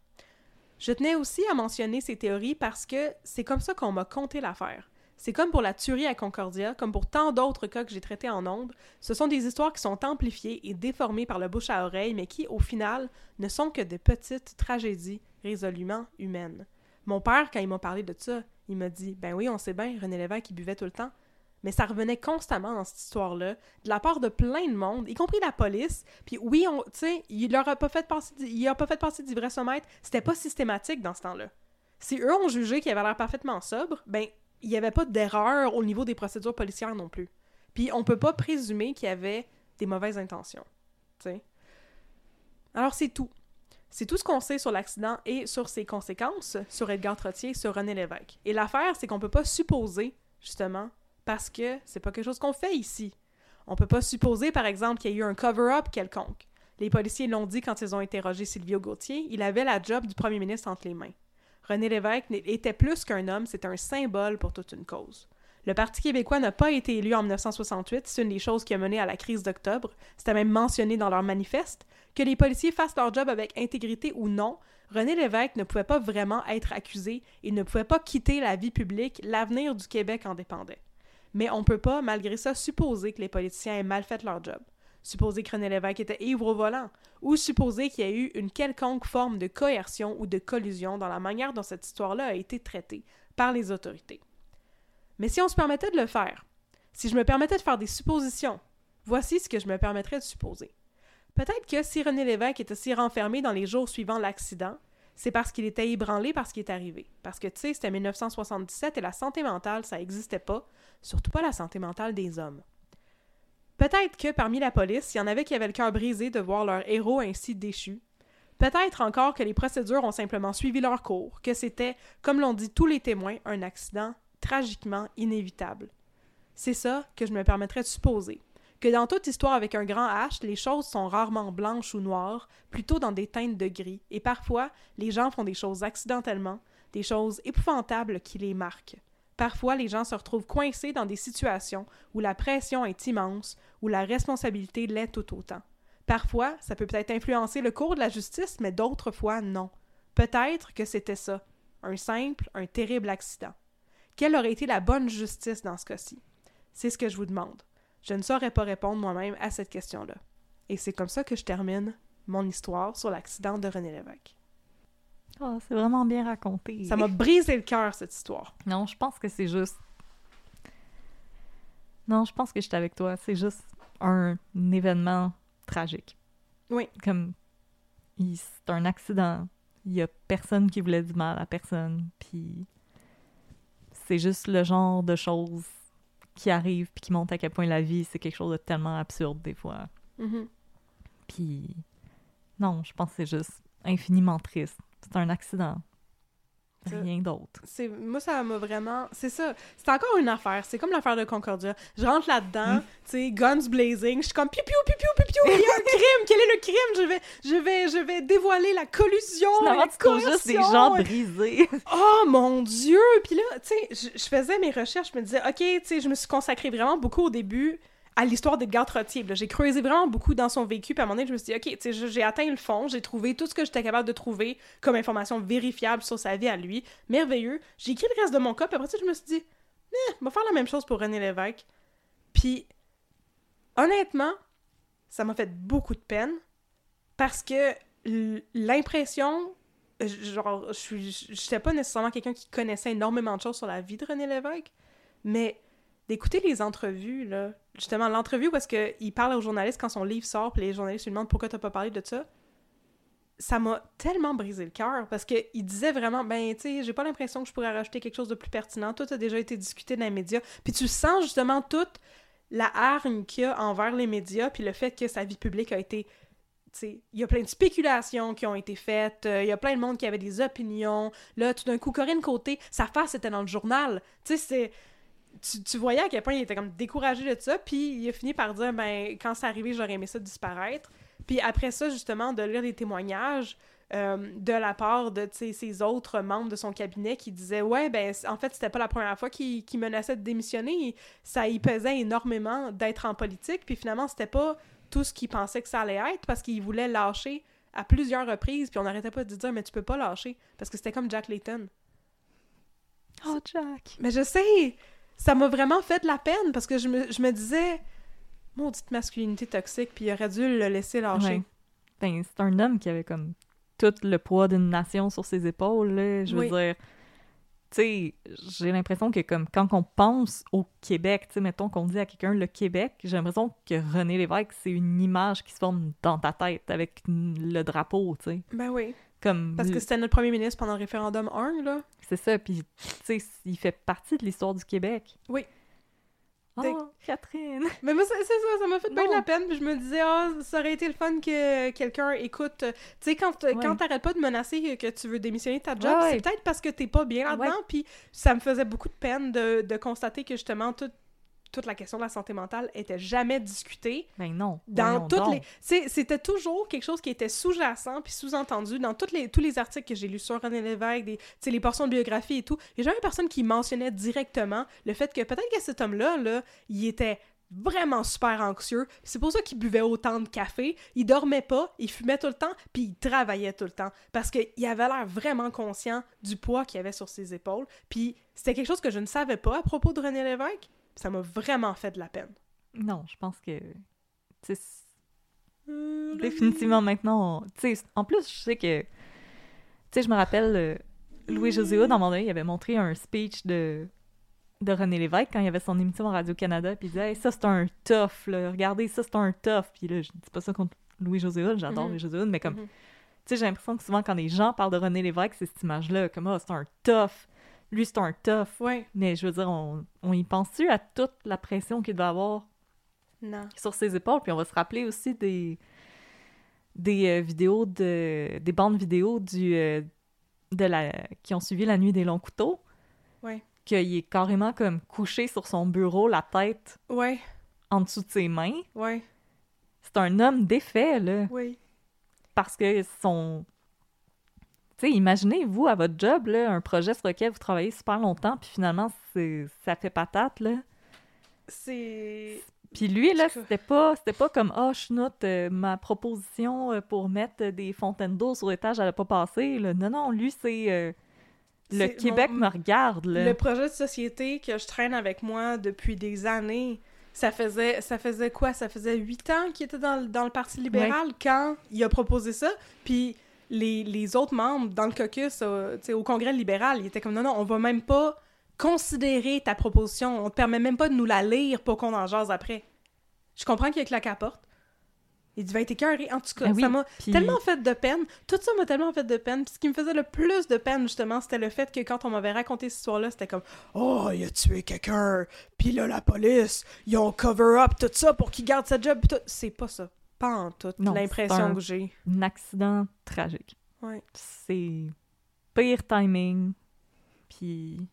Je tenais aussi à mentionner ces théories parce que c'est comme ça qu'on m'a conté l'affaire. C'est comme pour la tuerie à Concordia, comme pour tant d'autres cas que j'ai traités en ondes, ce sont des histoires qui sont amplifiées et déformées par le bouche à oreille, mais qui, au final, ne sont que de petites tragédies résolument humaines. Mon père, quand il m'a parlé de ça, il m'a dit Ben oui, on sait bien, René Lévesque, il buvait tout le temps. Mais ça revenait constamment dans cette histoire-là, de la part de plein de monde, y compris la police. Puis oui, on, il leur a pas fait passer, il a pas fait passer d'ivresse-au-maître. C'était pas systématique dans ce temps-là. Si eux ont jugé qu'il avait l'air parfaitement sobre, ben, il y avait pas d'erreur au niveau des procédures policières non plus. Puis on peut pas présumer qu'il y avait des mauvaises intentions. Alors c'est tout. C'est tout ce qu'on sait sur l'accident et sur ses conséquences sur Edgar Trottier sur René Lévesque. Et l'affaire, c'est qu'on peut pas supposer, justement, parce que c'est pas quelque chose qu'on fait ici. On peut pas supposer, par exemple, qu'il y a eu un cover-up quelconque. Les policiers l'ont dit quand ils ont interrogé Silvio Gauthier, il avait la job du premier ministre entre les mains. René Lévesque était plus qu'un homme, c'est un symbole pour toute une cause. Le Parti québécois n'a pas été élu en 1968, c'est une des choses qui a mené à la crise d'octobre. C'était même mentionné dans leur manifeste. Que les policiers fassent leur job avec intégrité ou non, René Lévesque ne pouvait pas vraiment être accusé et ne pouvait pas quitter la vie publique, l'avenir du Québec en dépendait. Mais on peut pas, malgré ça, supposer que les politiciens aient mal fait leur job. Supposer que René Lévesque était ivre au volant, ou supposer qu'il y a eu une quelconque forme de coercion ou de collusion dans la manière dont cette histoire-là a été traitée par les autorités. Mais si on se permettait de le faire, si je me permettais de faire des suppositions, voici ce que je me permettrais de supposer. Peut-être que si René Lévesque était si renfermé dans les jours suivant l'accident, c'est parce qu'il était ébranlé par ce qui est arrivé. Parce que, tu sais, c'était 1977 et la santé mentale, ça n'existait pas, surtout pas la santé mentale des hommes. Peut-être que parmi la police, il y en avait qui avaient le cœur brisé de voir leur héros ainsi déchu. Peut-être encore que les procédures ont simplement suivi leur cours, que c'était, comme l'ont dit tous les témoins, un accident tragiquement inévitable. C'est ça que je me permettrais de supposer. Que dans toute histoire avec un grand H, les choses sont rarement blanches ou noires, plutôt dans des teintes de gris, et parfois, les gens font des choses accidentellement, des choses épouvantables qui les marquent. Parfois, les gens se retrouvent coincés dans des situations où la pression est immense, où la responsabilité l'est tout autant. Parfois, ça peut peut-être influencer le cours de la justice, mais d'autres fois, non. Peut-être que c'était ça, un simple, un terrible accident. Quelle aurait été la bonne justice dans ce cas-ci? C'est ce que je vous demande. Je ne saurais pas répondre moi-même à cette question-là. Et c'est comme ça que je termine mon histoire sur l'accident de René Lévesque. Oh, c'est vraiment bien raconté. Ça m'a brisé le cœur, cette histoire. Non, je pense que c'est juste. Non, je pense que j'étais avec toi. C'est juste un événement tragique. Oui. Comme. C'est un accident. Il y a personne qui voulait du mal à personne. Puis. C'est juste le genre de choses qui arrivent puis qui montrent à quel point la vie, c'est quelque chose de tellement absurde des fois. Mhm. Puis. Non, je pense que c'est juste infiniment triste. C'est un accident. Rien d'autre. C'est moi ça m'a vraiment c'est ça c'est encore une affaire c'est comme l'affaire de Concordia je rentre là-dedans Hmm. tu sais guns blazing je suis comme piou piou piou piou piou il y a un *laughs* crime quel est le crime? Je vais je vais je vais dévoiler la collusion Finalement, la trouves juste des gens brisés. *laughs* Oh mon dieu! Puis là, tu sais, je, je faisais mes recherches, je me disais, OK, tu sais, je me suis consacrée vraiment beaucoup au début à l'histoire d'Edgar Trottier. J'ai creusé vraiment beaucoup dans son vécu, puis à un moment donné, je me suis dit, OK, j'ai atteint le fond, j'ai trouvé tout ce que j'étais capable de trouver comme information vérifiable sur sa vie à lui. Merveilleux. J'ai écrit le reste de mon cas, puis après ça, je me suis dit, eh, on va faire la même chose pour René Lévesque. Puis, honnêtement, ça m'a fait beaucoup de peine parce que l'impression euh, genre, je suis, pas nécessairement quelqu'un qui connaissait énormément de choses sur la vie de René Lévesque, mais d'écouter les entrevues, là, justement, l'entrevue parce qu'il parle aux journalistes quand son livre sort, puis les journalistes lui demandent pourquoi t'as pas parlé de ça, ça m'a tellement brisé le cœur, parce qu'il disait vraiment, ben, tu sais, j'ai pas l'impression que je pourrais rajouter quelque chose de plus pertinent, tout a déjà été discuté dans les médias, puis tu sens justement toute la hargne qu'il y a envers les médias, puis le fait que sa vie publique a été tu sais, il y a plein de spéculations qui ont été faites, euh, il y a plein de monde qui avait des opinions. Là, tout d'un coup, Corinne Côté, sa face était dans le journal. Tu sais. Tu, tu voyais à quel point il était comme découragé de ça, puis il a fini par dire, ben, quand c'est arrivé, j'aurais aimé ça disparaître. Puis après ça, justement, de lire des témoignages euh, de la part de, ses autres membres de son cabinet qui disaient, ouais, ben, en fait, c'était pas la première fois qu'il qu'il menaçait de démissionner. Ça y pesait énormément d'être en politique, puis finalement, c'était pas tout ce qu'il pensait que ça allait être parce qu'il voulait lâcher à plusieurs reprises, puis on n'arrêtait pas de dire mais tu peux pas lâcher parce que c'était comme Jack Layton. Oh, Jack. Mais je sais, ça m'a vraiment fait de la peine parce que je me, je me disais maudite masculinité toxique, puis il aurait dû le laisser lâcher. Ouais. Ben, c'est un homme qui avait comme tout le poids d'une nation sur ses épaules, là. Je veux Oui. dire, tu sais, j'ai l'impression que comme quand on pense au Québec, tu sais, mettons qu'on dit à quelqu'un le Québec, j'ai l'impression que René Lévesque, c'est une image qui se forme dans ta tête avec le drapeau, tu sais. Ben oui, Comme parce que c'était notre premier ministre pendant le référendum 1, là. c'est ça, puis tu sais, il fait partie de l'histoire du Québec. Oui. Oh, Catherine! *laughs* Mais moi, c'est ça, ça m'a fait bien de la peine. Puis je me disais, ah, ça aurait été le fun que quelqu'un écoute. Tu sais, quand, Ouais. quand t'arrêtes pas de menacer que tu veux démissionner de ta job, Ouais, ouais. c'est peut-être parce que t'es pas bien là-dedans. Ouais. Puis ça me faisait beaucoup de peine de, de constater que justement, tout- toute la question de la santé mentale était jamais discutée. Ben non. Dans toutes donc. les. C'était toujours quelque chose qui était sous-jacent puis sous-entendu dans toutes les, tous les articles que j'ai lus sur René Lévesque, des, les portions de biographie et tout. Il n'y a jamais personne qui mentionnait directement le fait que peut-être que cet homme-là, là, il était vraiment super anxieux. C'est pour ça qu'il buvait autant de café. Il dormait pas, il fumait tout le temps, puis il travaillait tout le temps. Parce qu'il avait l'air vraiment conscient du poids qu'il avait sur ses épaules. Puis c'était quelque chose que je ne savais pas à propos de René Lévesque. Ça m'a vraiment fait de la peine. Non, je pense que. sais, définitivement maintenant. on- en plus, je sais que. Tu sais, je me rappelle, euh, Louis-José Hood, un moment donné, il avait montré un speech de, de René Lévesque quand il avait son émission à Radio-Canada, puis il disait Hey, ça c'est un tough, là. regardez, ça c'est un tough. Puis là, je dis pas ça contre Louis-José Hood, j'adore Mhm. Louis-José Hood, mais comme. Mhm. Tu sais, j'ai l'impression que souvent quand les gens parlent de René Lévesque, c'est cette image-là, comme Ah, c'est un tough. Lui, c'est un tough. Ouais. Mais je veux dire, on, on y pense-tu à toute la pression qu'il doit avoir Non. sur ses épaules? Puis on va se rappeler aussi des, des euh, vidéos, de, des bandes vidéo du, euh, de la, qui ont suivi la nuit des longs couteaux. Ouais. Qu'il est carrément comme couché sur son bureau, la tête Ouais. en dessous de ses mains. Ouais. C'est un homme défait, là. Oui. Parce que son. Tu sais, imaginez, vous, à votre job, là, un projet sur lequel vous travaillez super longtemps, puis finalement, c'est- ça fait patate, là. C'est. Puis lui, là, c'était pas, c'était pas comme « Ah, je note euh, ma proposition euh, pour mettre des fontaines d'eau sur l'étage, elle a pas passé. ». Non, non, lui, c'est... euh, le Québec mon- me regarde, là. Le projet de société que je traîne avec moi depuis des années, ça faisait, ça faisait quoi? Ça faisait huit ans qu'il était dans, le- dans le Parti libéral quand il a proposé ça. Puis les, les autres membres dans le caucus, euh, au Congrès libéral, ils étaient comme non, non, on va même pas considérer ta proposition. On te permet même pas de nous la lire pour qu'on en jase après. Je comprends qu'il a claqué à la porte. Il devait être écœuré. En tout cas, oui, ça m'a tellement fait de peine. Tout ça m'a tellement fait de peine. Puis ce qui me faisait le plus de peine, justement, c'était le fait que quand on m'avait raconté cette histoire-là, c'était comme Oh, il a tué quelqu'un. Puis là, la police, ils ont cover-up tout ça pour qu'il garde sa job. C'est pas ça. Pas en tout. L'impression que j'ai. Un accident tragique. Ouais. C'est pire timing, puis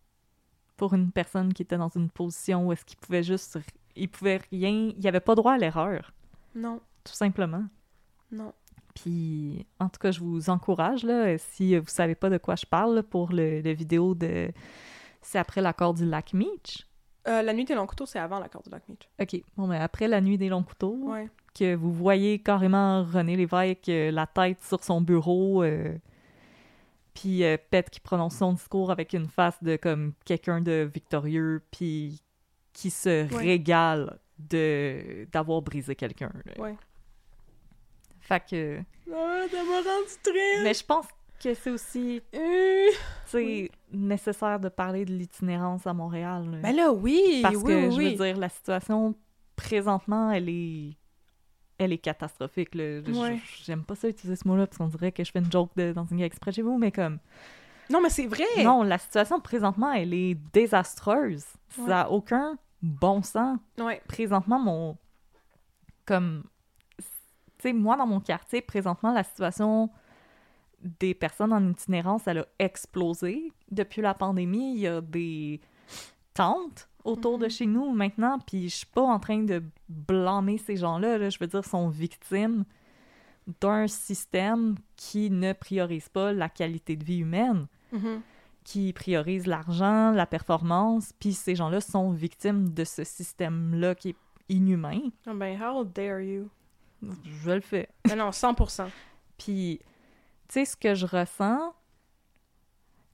pour une personne qui était dans une position où est-ce qu'il pouvait juste... Il pouvait rien... Il avait pas droit à l'erreur, Non, tout simplement. non. Puis, en tout cas, je vous encourage, là, si vous savez pas de quoi je parle, là, pour le, le vidéo de... C'est après l'accord du lac Meach. Euh, la nuit des longs couteaux, c'est avant l'accord du lac Meach. OK, bon, mais après la nuit des longs couteaux, Ouais. Que vous voyez carrément René Lévesque, euh, la tête sur son bureau, euh, puis euh, Pet qui prononce son discours avec une face de comme quelqu'un de victorieux, puis qui se Ouais. régale de d'avoir brisé quelqu'un. Ouais. Fait que... Ah, ça m'a rendu triste. Mais je pense que c'est aussi, Euh, sais, nécessaire de parler de l'itinérance à Montréal. là. Ben là, oui. Parce oui, que, oui, je oui. veux dire, la situation, présentement, elle est... Elle est catastrophique, Ouais. J'aime pas ça utiliser ce mot-là, parce qu'on dirait que je fais une joke de, dans une gag exprès chez vous, mais comme... Non, mais c'est vrai. Non, la situation, présentement, elle est désastreuse. Ça n'a aucun bon sens. Ouais. Présentement, mon... Comme... Tu sais, moi, dans mon quartier, présentement, la situation des personnes en itinérance, elle a explosé. Depuis la pandémie, il y a des tentes autour de chez nous maintenant, puis je suis pas en train de blâmer ces gens-là, là. je veux dire, sont victimes d'un système qui ne priorise pas la qualité de vie humaine, Mhm. qui priorise l'argent, la performance, puis ces gens-là sont victimes de ce système-là qui est inhumain. Ah ben, how dare you? Je le fais. Ben non, 100%. *laughs* Puis, tu sais, ce que je ressens,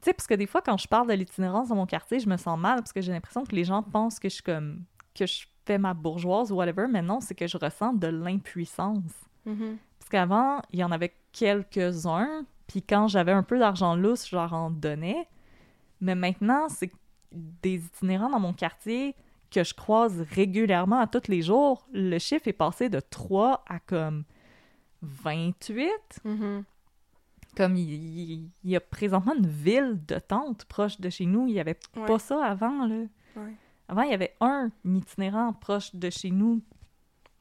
tu sais, parce que des fois, quand je parle de l'itinérance dans mon quartier, je me sens mal parce que j'ai l'impression que les gens pensent que je suis comme, que je fais ma bourgeoise ou whatever, mais non, c'est que je ressens de l'impuissance. Mhm. Parce qu'avant, il y en avait quelques-uns, puis quand j'avais un peu d'argent lousse, je leur en donnais. Mais maintenant, c'est des itinérants dans mon quartier que je croise régulièrement à tous les jours. Le chiffre est passé de 3 à comme 28. Mhm. Comme il, y a présentement une ville de tentes proche de chez nous. Il n'y avait Ouais. pas ça avant, là. Ouais. Avant, il y avait un itinérant proche de chez nous.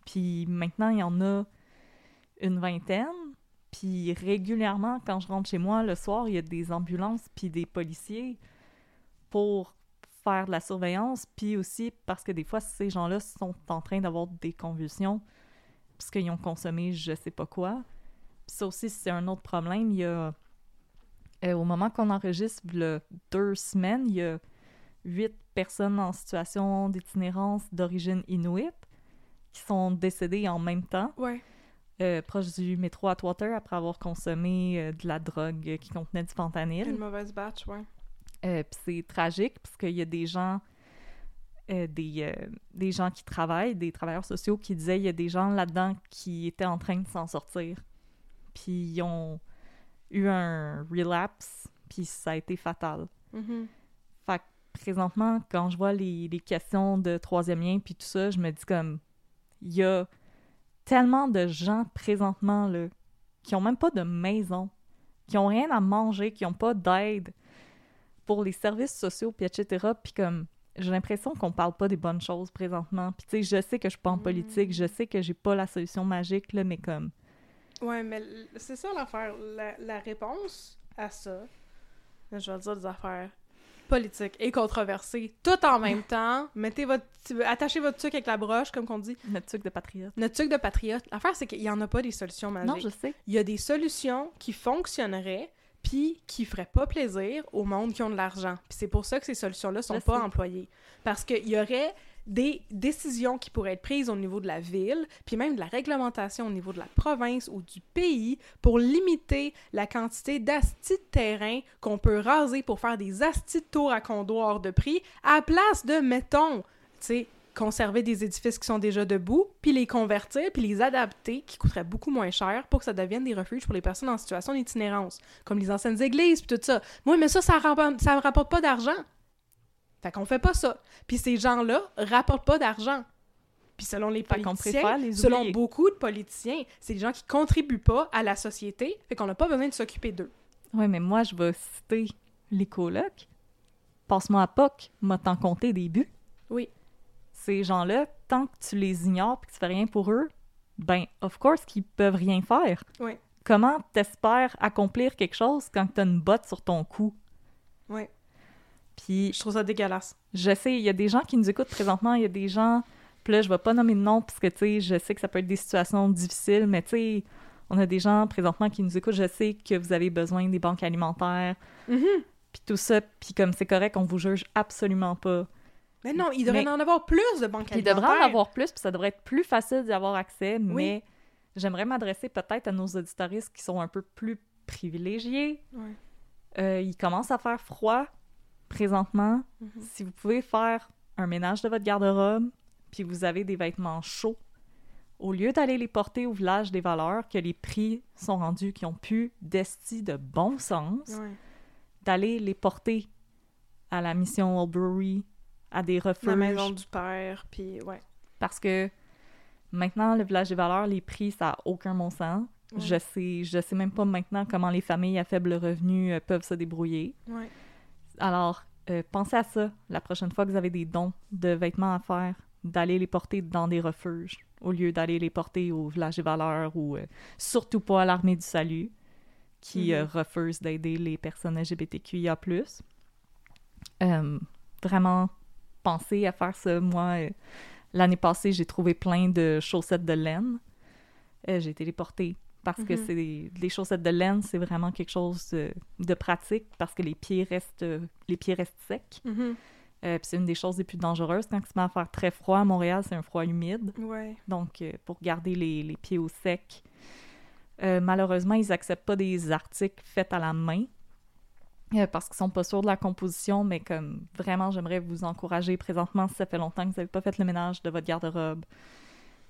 Puis maintenant, il y en a une vingtaine. Puis régulièrement, quand je rentre chez moi le soir, il y a des ambulances puis des policiers pour faire de la surveillance. Puis aussi parce que des fois, ces gens-là sont en train d'avoir des convulsions parce qu'ils ont consommé je sais pas quoi. Ça aussi, c'est un autre problème. Il y a... euh, au moment qu'on enregistre, le deux semaines, il y a huit personnes en situation d'itinérance d'origine inuit qui sont décédées en même temps, Ouais. euh, proche du métro Atwater, après avoir consommé euh, de la drogue qui contenait du fentanyl. Une mauvaise batch, ouais. Euh, puis c'est tragique parce qu'il y a des gens, des, des gens qui travaillent, des travailleurs sociaux qui disaient il y a des gens là-dedans qui étaient en train de s'en sortir. Puis ils ont eu un relapse, puis ça a été fatal. Mhm. Fait que présentement, quand je vois les, les questions de troisième lien puis tout ça, je me dis comme il y a tellement de gens présentement là qui ont même pas de maison, qui ont rien à manger, qui ont pas d'aide pour les services sociaux puis etc. Puis comme j'ai l'impression qu'on parle pas des bonnes choses présentement. Puis tu sais, je sais que je suis pas en politique, je sais que j'ai pas la solution magique là, mais comme Ouais, mais c'est ça l'affaire. La, la réponse à ça, je vais dire des affaires politiques et controversées, tout en même *laughs* temps. Mettez votre, attachez votre truc avec la broche, comme qu'on dit. notre truc de patriote. Notre truc de patriote. L'affaire, c'est qu'il y en a pas des solutions magiques. Non, je sais. Il y a des solutions qui fonctionneraient, puis qui ferait pas plaisir au monde qui ont de l'argent. Puis c'est pour ça que ces solutions-là sont Je pas sais. employées. Parce qu'il y aurait des décisions qui pourraient être prises au niveau de la ville, puis même de la réglementation au niveau de la province ou du pays pour limiter la quantité d'astis de terrain qu'on peut raser pour faire des astis de tours à condoir de prix à la place de, mettons, tu conserver des édifices qui sont déjà debout, puis les convertir, puis les adapter, qui coûteraient beaucoup moins cher pour que ça devienne des refuges pour les personnes en situation d'itinérance, comme les anciennes églises, puis tout ça. Moi, mais ça, ça rapporte, rapporte pas d'argent. Fait qu'on fait pas ça. Puis ces gens-là rapportent pas d'argent. Puis selon les Fait politiciens, les selon beaucoup de politiciens, c'est des gens qui contribuent pas à la société, fait qu'on n'a pas besoin de s'occuper d'eux. Oui, mais moi, je vais citer les colocs. Passe-moi à POC, m'a t'en compté des buts. Oui. Ces gens-là, tant que tu les ignores et que tu fais rien pour eux, ben, of course, qu'ils peuvent rien faire. Oui. Comment t'espères accomplir quelque chose quand t'as une botte sur ton cou? Oui. Puis Je trouve ça dégueulasse. je sais, il y a des gens qui nous écoutent présentement, il y a des gens, puis là, je vais pas nommer de nom parce que, tu sais, je sais que ça peut être des situations difficiles, mais tu sais, on a des gens présentement qui nous écoutent, je sais que vous avez besoin des banques alimentaires, Mhm. puis tout ça, puis comme c'est correct, on vous juge absolument pas. Mais non, il devrait Mais- en avoir plus de banques Il devrait en alimentaires. avoir plus, puis ça devrait être plus facile d'y avoir accès, mais j'aimerais m'adresser peut-être à nos auditoristes qui sont un peu plus privilégiés. Ouais. Euh, il commence à faire froid présentement. Mhm. Si vous pouvez faire un ménage de votre garde-robe, puis vous avez des vêtements chauds, au lieu d'aller les porter au village des valeurs, que les prix sont rendus, qui ont plus d'esti de bon sens, Ouais. d'aller les porter à la mission Brewery, à des refuges. La maison du père, puis ouais. Parce que maintenant, le village des valeurs, les prix, ça n'a aucun bon sens. Ouais. Je sais, je sais même pas maintenant comment les familles à faible revenu euh, peuvent se débrouiller. Ouais. Alors, euh, pensez à ça la prochaine fois que vous avez des dons de vêtements à faire, d'aller les porter dans des refuges au lieu d'aller les porter au village des valeurs ou euh, surtout pas à l'armée du salut qui Mhm. euh, refuse d'aider les personnes LGBTQIA+. Vraiment, pensez à faire ça. Moi, l'année passée, j'ai trouvé plein de chaussettes de laine. J'ai été les porter parce que Mhm. c'est des, des chaussettes de laine, c'est vraiment quelque chose de, de pratique parce que les pieds restent, les pieds restent secs. Mhm. Euh, puis c'est une des choses les plus dangereuses quand il se met à faire très froid à Montréal, c'est un froid humide. Ouais. Donc, euh, pour garder les, les pieds au sec, euh, malheureusement, ils acceptent pas des articles faits à la main parce qu'ils sont pas sûrs de la composition, mais comme vraiment, j'aimerais vous encourager présentement, si ça fait longtemps que vous n'avez pas fait le ménage de votre garde-robe,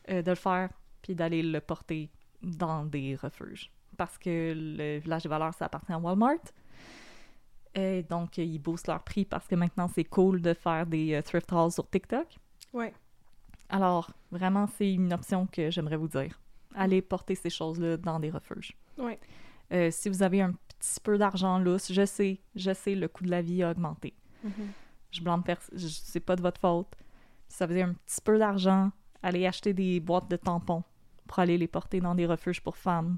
de le faire puis d'aller le porter dans des refuges. Parce que le village des valeurs, ça appartient à Walmart. Et donc, ils boostent leur prix parce que maintenant, c'est cool de faire des euh, thrift hauls sur TikTok. Ouais. Alors, vraiment, c'est une option que j'aimerais vous dire. Allez porter ces choses-là dans des refuges. Ouais. Euh, si vous avez un petit peu d'argent lousse, je sais, je sais, le coût de la vie a augmenté. Mhm. Je blâme personne, c'est pas de votre faute. Si ça faisait un petit peu d'argent, allez acheter des boîtes de tampons pour aller les porter dans des refuges pour femmes.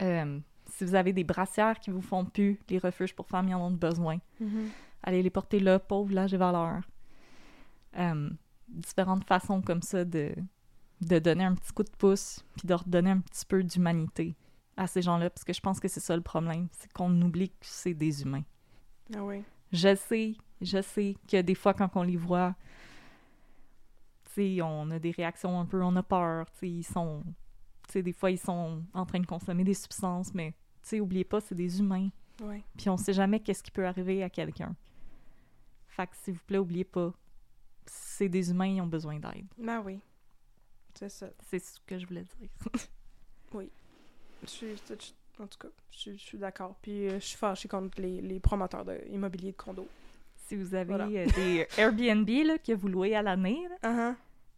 Euh, si vous avez des brassières qui vous font plus, les refuges pour femmes, ils en ont besoin. Mhm. Allez les porter là, au village des valeurs. Euh, différentes façons comme ça de, de donner un petit coup de pouce, puis de redonner un petit peu d'humanité à ces gens-là, parce que je pense que c'est ça le problème, c'est qu'on oublie que c'est des humains. Ah oui. Je sais, je sais que des fois, quand on les voit, tu sais, on a des réactions un peu, on a peur, tu sais, ils sont... Tu sais, des fois, ils sont en train de consommer des substances, mais, tu sais, oubliez pas, c'est des humains. Ouais. Puis on sait jamais qu'est-ce qui peut arriver à quelqu'un. Fait que s'il vous plaît, oubliez pas, c'est des humains, ils ont besoin d'aide. Ben oui. C'est ça. C'est ce que je voulais dire. *laughs* Je suis, je- je- en tout cas, je, suis- je suis d'accord. Puis euh, je suis fâchée contre les, les promoteurs de immobilier de condos. Si vous avez Voilà. euh, des *laughs* Airbnb là, que vous louez à l'année, Uh-huh.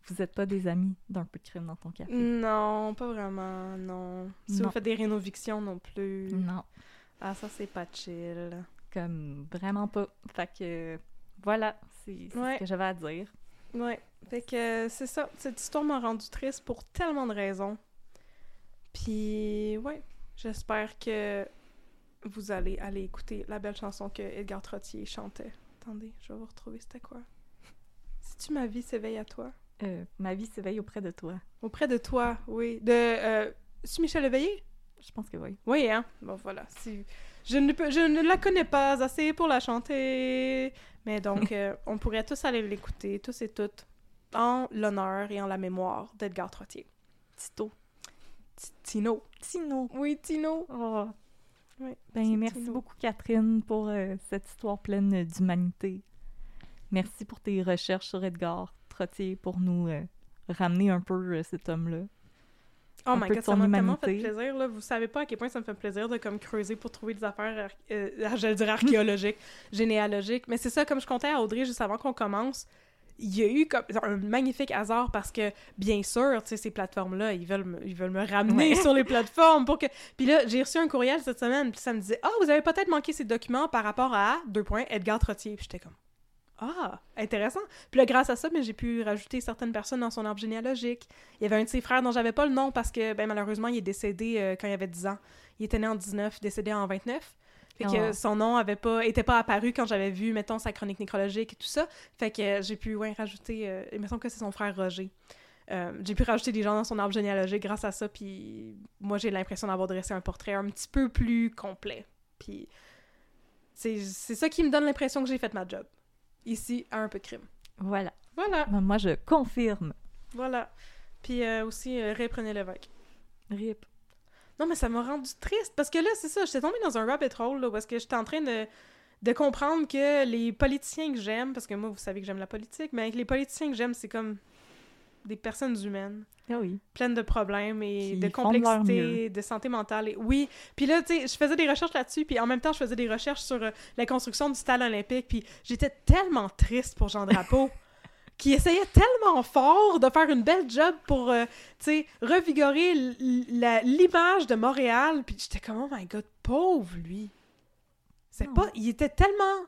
vous n'êtes pas des amis d'un peu de crime dans ton café. Non, pas vraiment, non. Si Non. vous faites des rénovictions non plus. Non, Ah, ça, c'est pas chill. comme vraiment pas. Fait que voilà, c'est Ouais. ce que j'avais à dire. Ouais. Fait que euh, c'est ça. Cette histoire m'a rendu triste pour tellement de raisons. Puis, ouais. J'espère que vous allez aller écouter la belle chanson que Edgar Trottier chantait. Attendez, je vais vous retrouver. C'était quoi? Si tu ma vie s'éveille à toi. Euh, ma vie s'éveille auprès de toi. Auprès de toi, oui. De. Euh, c'est Michel Léveillé? Je pense que oui. Oui, hein? Bon, voilà. Si... Je, ne peux... je ne la connais pas assez pour la chanter. Mais donc, *laughs* euh, on pourrait tous aller l'écouter, tous et toutes, en l'honneur et en la mémoire d'Edgar Trottier. Tito. T- Tino. Tino. Oui, Tino. Oh. Oui, Ben, merci beaucoup, Catherine, pour euh, cette histoire pleine d'humanité. Merci pour tes recherches sur Edgar Trottier pour nous euh, ramener un peu euh, cet homme-là. Oh my god, ça m'a tellement fait plaisir. Là. Vous savez pas à quel point ça me fait plaisir de comme creuser pour trouver des affaires, *laughs* j'allais dire archéologiques, généalogiques. Mais c'est ça, comme je comptais à Audrey juste avant qu'on commence, il y a eu comme un magnifique hasard parce que, bien sûr, tu sais, ces plateformes-là, ils veulent me, ils veulent me ramener Ouais. *laughs* sur les plateformes pour que... Puis là, j'ai reçu un courriel cette semaine, puis ça me disait « Ah, vous avez peut-être manqué ces documents par rapport à, deux points, Edgar Trottier. » Puis j'étais comme ah, intéressant. Puis là, grâce à ça, ben, j'ai pu rajouter certaines personnes dans son arbre généalogique. Il y avait un de ses frères dont j'avais pas le nom parce que, ben, malheureusement, il est décédé euh, quand il avait 10 ans. Il était né en 19, décédé en 29. Fait que Oh. son nom avait pas, était pas apparu quand j'avais vu, mettons, sa chronique nécrologique et tout ça. Fait que j'ai pu, ouais, rajouter... euh, il me semble que c'est son frère Roger. Euh, j'ai pu rajouter des gens dans son arbre généalogique grâce à ça, puis moi, j'ai l'impression d'avoir dressé un portrait un petit peu plus complet. Puis c'est ça qui me donne l'impression que j'ai fait ma job. Ici, à un peu de crime. Voilà. Voilà, Ben, Moi, je confirme. voilà. Puis euh, aussi, euh, reprenez l'évêque. Rip. Non, mais ça m'a rendu triste, parce que là, c'est ça, j'étais tombée dans un rabbit hole, là, parce que j'étais en train de, de comprendre que les politiciens que j'aime, parce que moi, vous savez que j'aime la politique, mais avec les politiciens que j'aime, c'est comme des personnes humaines. Ah oui. pleine de problèmes et Qui de complexité, de santé mentale. Et... Oui, puis là, tu sais, je faisais des recherches là-dessus, puis en même temps, je faisais des recherches sur euh, la construction du stade olympique, puis j'étais tellement triste pour Jean Drapeau, *laughs* qui essayait tellement fort de faire une belle job pour, euh, tu sais, revigorer l'image de Montréal, puis j'étais comme, oh my God, pauvre lui. C'est pas... Il était tellement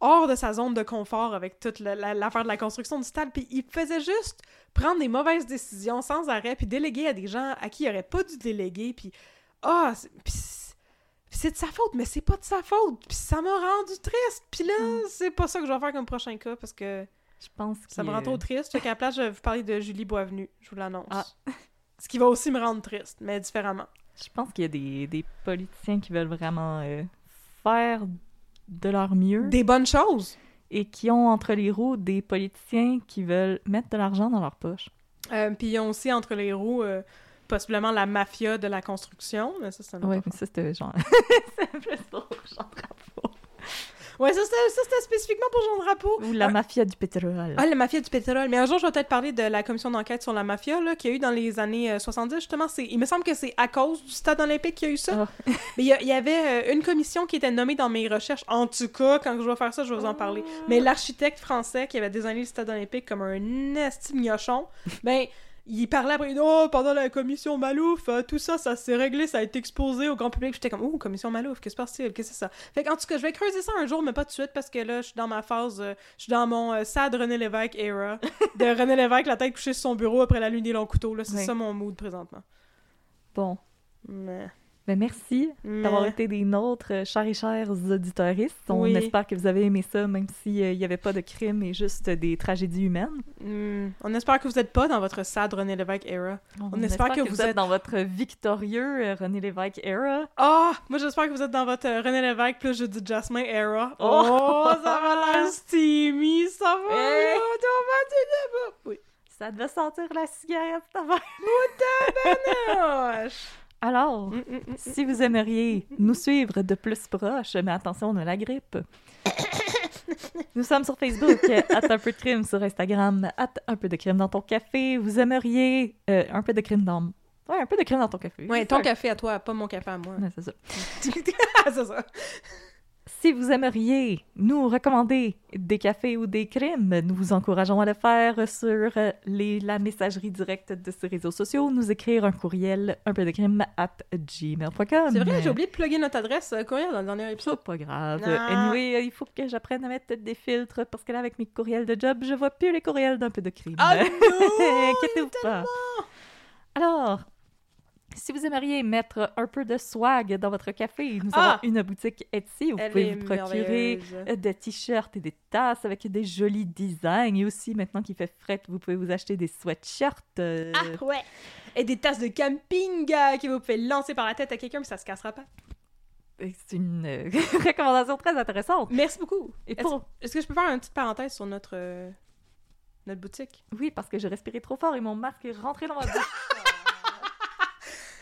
hors de sa zone de confort avec toute la- la- l'affaire de la construction du stade, puis il faisait juste prendre des mauvaises décisions sans arrêt, puis déléguer à des gens à qui il aurait pas dû déléguer, puis ah, puis c'est de sa faute, mais c'est pas de sa faute, puis ça m'a rendu triste, puis là, c'est pas ça que je vais faire comme prochain cas, parce que Je pense que... ça me rend trop triste, fait qu'à la place, je vais vous parler de Julie Boisvenu, je vous l'annonce. Ah. Ce qui va aussi me rendre triste, mais différemment. Je pense qu'il y a des, des politiciens qui veulent vraiment euh, faire de leur mieux Des bonnes choses! et qui ont entre les roues des politiciens qui veulent mettre de l'argent dans leur poche. Euh, puis ils ont aussi entre les roues, euh, possiblement la mafia de la construction, mais ça, c'est un affaire. mais ça, c'était genre... *laughs* c'est plus pour Drapeau. Ouais, ça, c'était spécifiquement pour Jean Drapeau. Ou la Ah, mafia du pétrole. Ah, la mafia du pétrole. Mais un jour, je vais peut-être parler de la commission d'enquête sur la mafia là, qu'il y a eu dans les années euh, 70. Justement, c'est, il me semble que c'est à cause du stade olympique qu'il y a eu ça. Ah. *laughs* Mais il y, avait euh, une commission qui était nommée dans mes recherches. En tout cas, quand je vais faire ça, je vais vous en parler. Mais l'architecte français qui avait désigné le stade olympique comme un esti de gnochon, *laughs* ben, il parlait après, oh, pendant la commission Malouf, euh, tout ça, ça s'est réglé, ça a été exposé au grand public. J'étais comme, oh, commission Malouf, qu'est-ce qui se passe-t-il? Qu'est-ce que c'est ça? Fait qu'en tout cas, je vais creuser ça un jour, mais pas tout de suite, parce que là, je suis dans ma phase, euh, je suis dans mon euh, sad René Lévesque era, *laughs* de René Lévesque, la tête couchée sur son bureau après la lune des longs couteaux, là. C'est ça mon mood présentement. Bon, Mais... ben merci d'avoir été des nôtres, euh, chers et chers auditeuristes. On Oui. espère que vous avez aimé ça, même s'il n'y avait pas de crime et juste des tragédies humaines. Hmm, on espère que vous n'êtes pas dans votre sad René Lévesque era. On espère que vous êtes- dans votre victorieux euh, René Lévesque era. Ah! moi, j'espère que vous êtes dans votre euh, René Lévesque plus Judith Jasmin era. Oh! Oh, ça va l'air *laughs* steamy, ça va! Hey! Oh, dire Oui. Ça devait sentir la cigarette, *laughs* cette affaire. Alors, Mm, mm, mm. si vous aimeriez nous suivre de plus proche, mais attention, on a la grippe. Nous sommes sur Facebook, *laughs* at un peu de crime sur Instagram, at un peu de crime dans ton café. Vous aimeriez euh, un peu de crime dans... Ouais, un peu de crime dans ton café. Ouais, ton café à toi, pas mon café à moi. Ouais, c'est ça. *laughs* c'est ça. Si vous aimeriez nous recommander des cafés ou des crimes, nous vous encourageons à le faire sur euh, les, la messagerie directe de ces réseaux sociaux, nous écrire un courriel un peu de crime at gmail.com. C'est vrai, j'ai oublié de plugger notre adresse euh, courriel dans le dernier C'est épisode. pas grave. Anyway, euh, il faut que j'apprenne à mettre des filtres parce que là, avec mes courriels de job, je vois plus les courriels d'un peu de crime. Ah *laughs* non! Inquiétez-vous pas. Alors, si vous aimeriez mettre un peu de swag dans votre café, nous Ah! avons une boutique Etsy où vous pouvez vous procurer des t-shirts et des tasses avec des jolis designs. Et aussi, maintenant qu'il fait fret, vous pouvez vous acheter des sweatshirts. euh, Ah ouais! Et des tasses de camping euh, que vous pouvez lancer par la tête à quelqu'un, mais ça se cassera pas. C'est une euh, *laughs* recommandation très intéressante. Merci beaucoup. Et Est-ce pour... est-ce que je peux faire une petite parenthèse sur notre, euh, notre boutique? Oui, parce que j'ai respiré trop fort et mon masque est rentré dans ma bouche. *laughs*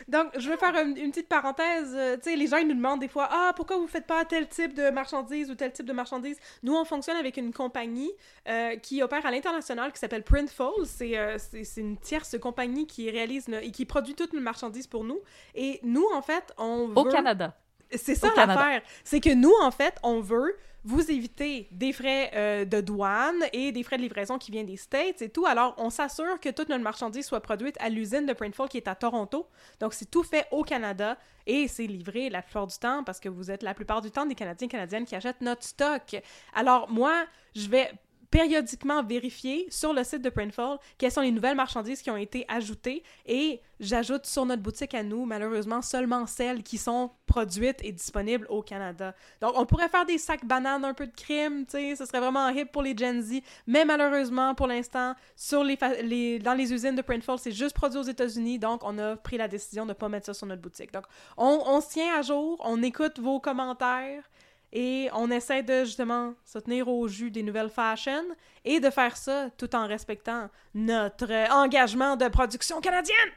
Donc, je vais faire une, une petite parenthèse. Euh, tu sais, les gens, ils nous demandent des fois, ah, pourquoi vous faites pas tel type de marchandise ou tel type de marchandise? Nous, on fonctionne avec une compagnie euh, qui opère à l'international qui s'appelle Printful. C'est euh, c'est- une tierce compagnie qui réalise et qui produit toutes nos marchandises pour nous. Et nous, en fait, on Au veut... Canada. C'est ça l'affaire. C'est que nous, en fait, on veut vous éviter des frais euh, de douane et des frais de livraison qui viennent des States et tout. Alors, on s'assure que toute notre marchandise soit produite à l'usine de Printful qui est à Toronto. Donc, c'est tout fait au Canada et c'est livré la plupart du temps parce que vous êtes la plupart du temps des Canadiens et Canadiennes qui achètent notre stock. Alors, moi, je vais périodiquement vérifier sur le site de Printful quelles sont les nouvelles marchandises qui ont été ajoutées et j'ajoute sur notre boutique à nous, malheureusement, seulement celles qui sont produites et disponibles au Canada. Donc, on pourrait faire des sacs bananes, un peu de crime, tu sais, ce serait vraiment hip pour les Gen Z, mais malheureusement, pour l'instant, sur les, dans les usines de Printful, c'est juste produit aux États-Unis, donc on a pris la décision de ne pas mettre ça sur notre boutique. Donc, on, on se tient à jour, on écoute vos commentaires, et on essaie de justement se tenir au jus des nouvelles fashion et de faire ça tout en respectant notre engagement de production canadienne.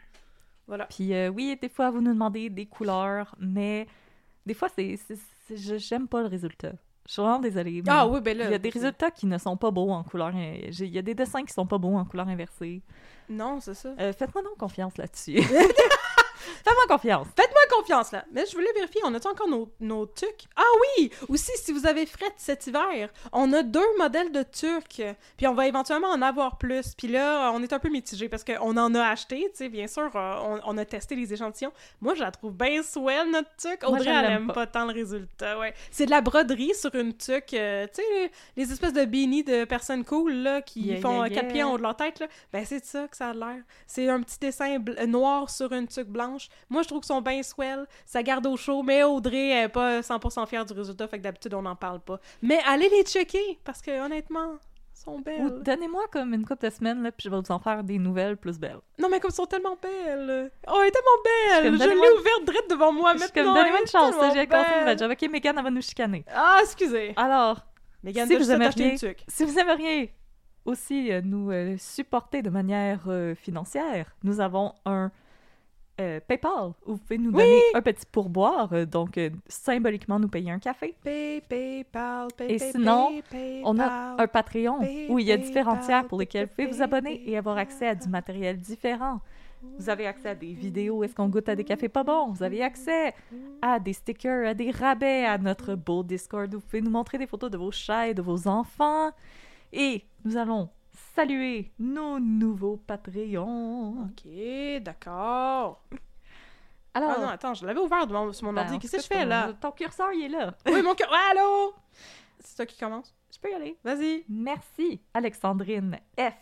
Voilà. Puis euh, oui, des fois, vous nous demandez des couleurs, mais des fois, c'est, j'aime pas le résultat. Je suis vraiment désolée. Ah oui, ben là. Il y a des résultats qui ne sont pas beaux en couleur. Il y a des dessins qui sont pas beaux en couleur inversée. Non, c'est ça. Euh, faites-moi donc confiance là-dessus. *laughs* Faites-moi confiance. Faites-moi confiance là. Mais je voulais vérifier, on a encore nos, nos tucs? Ah oui! Aussi, si vous avez fret cet hiver, on a deux modèles de tucs. Puis on va éventuellement en avoir plus. Puis là, on est un peu mitigé parce qu'on en a acheté, tu sais, bien sûr, euh, on, on a testé les échantillons. Moi, je la trouve bien swell, notre. Moi, Audrey, elle aime pas. pas. tant le résultat, ouais. C'est de la broderie sur une tuc, euh, tu sais, les, les espèces de beanies de personnes cool, là, qui Yeah, font yeah, un quatre yeah. pieds en haut de leur tête, là. Ben, c'est ça que ça a l'air. C'est un petit dessin noir sur une tuque blanche. Moi, je trouve qu'ils sont bien swell. Ça garde au chaud, mais Audrey elle est pas 100% fière du résultat, fait que d'habitude, on n'en parle pas. Mais allez les checker, parce que honnêtement, sont Ou belles. donnez-moi comme une couple de semaines, là, puis je vais vous en faire des nouvelles plus belles. Non, mais comme ils sont tellement belles. Oh, elle est tellement belle. comme, Je l'ai ouverte direct devant moi Je maintenant. comme, donnez-moi une chance, j'ai nouvelle job. Ok, Megan, elle va nous chicaner. Ah, excusez. Alors, Megan, si vous aimeriez-. Si vous aimeriez aussi euh, nous euh, supporter de manière euh, financière, nous avons un euh, PayPal où vous pouvez nous donner un petit pourboire, euh, donc euh, symboliquement nous payer un café. Pay, PayPal, pay, Et pay, sinon, pay. On a un Patreon où il y a différents tiers pour lesquels vous pouvez vous abonner et avoir accès à du matériel différent. Vous avez accès à des vidéos, est-ce qu'on goûte à des cafés pas bons? Vous avez accès à des stickers, à des rabais, à notre beau Discord où vous pouvez nous montrer des photos de vos chats et de vos enfants. Et nous allons saluer nos nouveaux Patreons. Ok, d'accord. Alors, Ah non, attends, je l'avais ouvert devant- sur mon ben, ordi. Qu'est-ce que je fais là? Ton curseur, il est là. Oui, mon. Ouais, allô? C'est toi qui commence? Je peux y aller. Vas-y. Merci, Alexandrine F.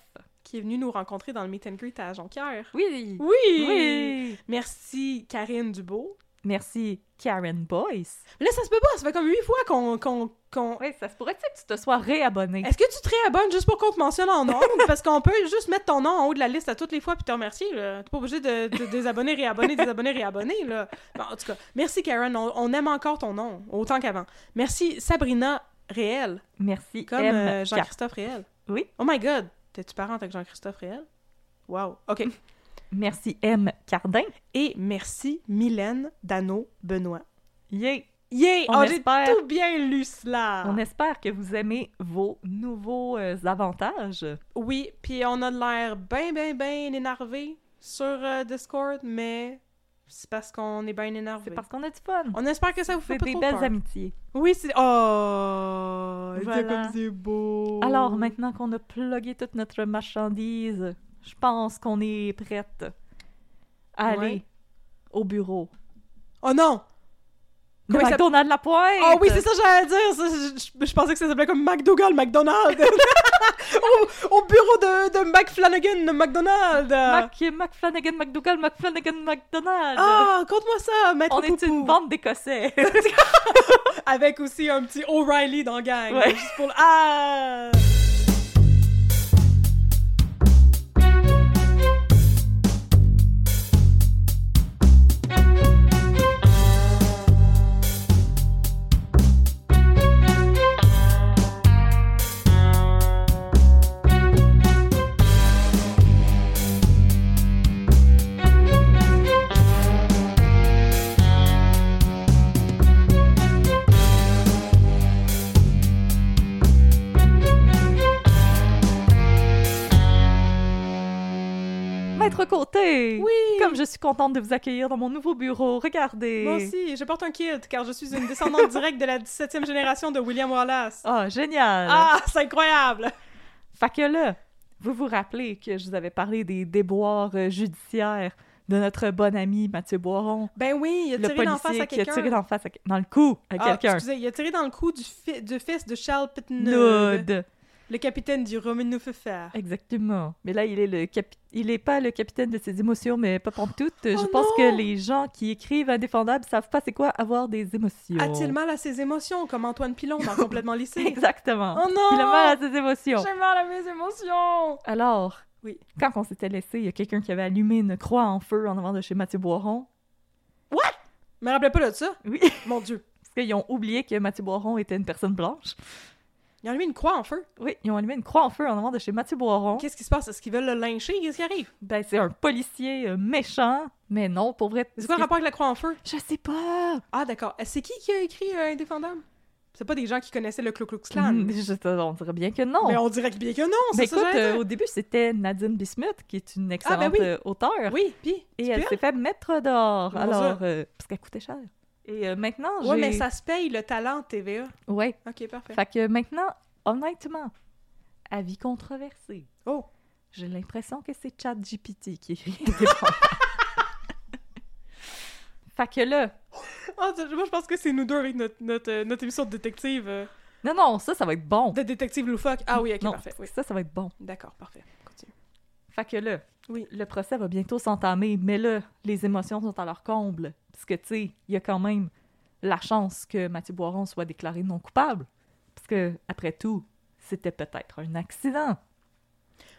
Qui est venue nous rencontrer dans le meet and greet à Jonquière. Oui. Oui! Oui. Merci, Karine Dubo. Merci, Karen Boyce. Mais là, ça se peut pas. Ça fait comme huit fois qu'on. qu'on, qu'on- Oui, ça se pourrait que tu te sois réabonné. Est-ce que tu te réabonnes juste pour qu'on te mentionne en nom? *laughs* Parce qu'on peut juste mettre ton nom en haut de la liste à toutes les fois puis te remercier. là. T'es pas obligé de, de désabonner, réabonner, désabonner, réabonner. Là. Bon, en tout cas, merci Karen. On, on aime encore ton nom, autant qu'avant. Merci Sabrina Réel, Merci, comme euh, Jean-Christophe Réel. Oui. Oh my god, t'es-tu parente avec Jean-Christophe Réel? Wow. OK. *laughs* Merci, M. Cardin. Et merci Mylène Dano Benoît. Yay! Yeah! On Oh, j'ai tout bien lu cela! On espère que vous aimez vos nouveaux euh, avantages. Oui, puis on a de l'air bien, bien, bien énervé sur euh, Discord, mais c'est parce qu'on est bien énervé. C'est parce qu'on a du fun. On espère que ça vous fait pas des trop belles peur. amitiés. Oui, c'est... Oh! C'est Voilà. comme c'est beau! Alors, maintenant qu'on a plugué toute notre marchandise, je pense qu'on est prête à aller au bureau Oh non! de Comment McDonald's La Pointe. Oh oui, c'est ça que j'allais dire! ça, je, pensais que ça s'appelait comme McDougall, McDonald's! *laughs* au, au bureau de, de McFlanagan. Mac, McFlanagan, McDougall, McFlanagan, McDonald. Ah, conte-moi ça, maître On est une bande d'Écossais. *laughs* Avec aussi un petit O'Reilly dans la gang. Ouais. Juste pour le- Ah! Suis contente de vous accueillir dans mon nouveau bureau. Regardez. Moi aussi, je porte un kilt car je suis une descendante *laughs* directe de la 17e génération de William Wallace. Ah, génial. Ah, c'est incroyable! Fait que là, vous vous rappelez que je vous avais parlé des déboires euh, judiciaires de notre bon ami Mathieu Boiron, Ben oui, il a tiré d'en face à qui a quelqu'un. tiré d'en face à- dans le cou à Ah, quelqu'un. excusez, il a tiré dans le cou du, fi- du fils de Charles Nude. Le capitaine du Roman Faire. Exactement. Mais là, il est le capi- il est pas le capitaine de ses émotions, mais pas pantoute. Je Oh pense non! que les gens qui écrivent Indéfendable savent pas c'est quoi avoir des émotions. A-t-il mal à ses émotions, comme Antoine Pilon dans *laughs* Complètement lycée? Exactement. Oh non! Il a mal à ses émotions. J'ai mal à mes émotions! Alors, Oui. quand on s'était laissé, il y a quelqu'un qui avait allumé une croix en feu en avant de chez Mathieu Boiron. Je me rappelais pas de ça. Oui. Mon Dieu. Parce qu'ils ont oublié que Mathieu Boiron était une personne blanche. Ils ont mis une croix en feu. Oui, ils ont allumé une croix en feu en avant de chez Mathieu Boiron. Qu'est-ce qui se passe? Est-ce qu'ils veulent le lyncher? Qu'est-ce qui arrive? Ben, c'est un policier euh, méchant, mais non, pour vrai. C'est quoi le rapport avec la croix en feu? Je sais pas. Ah, d'accord. Euh, C'est qui qui a écrit euh, Indéfendable? C'est pas des gens qui connaissaient le Ku Klux Klan. Hmm, je- on dirait bien que non. Mais on dirait bien que non, Ben c'est ça écoute, euh, au début, c'était Nadine Bismuth, qui est une excellente ben oui. euh, auteure. Oui, puis... Et elle s'est fait mettre dehors. Alors, parce qu'elle coûtait cher. Et euh, maintenant, j'ai... Ouais, mais ça se paye le talent TVA. Ouais. Ok, parfait. Fait que maintenant, honnêtement, avis controversé. Oh! J'ai l'impression que c'est ChatGPT qui écrit. *laughs* fait que là, tu- moi, je pense que c'est nous deux avec notre, notre, euh, notre émission de détective. euh, non, non, ça, ça va être bon. de détective loufoque. Ah oui, ok, non, parfait. Oui. ça, ça va être bon. D'accord, parfait. Continue. Fait que là, Oui. le procès va bientôt s'entamer, mais là, les émotions sont à leur comble. Parce que, tu sais, il y a quand même la chance que Mathieu Boiron soit déclaré non coupable. Parce que, après tout, c'était peut-être un accident.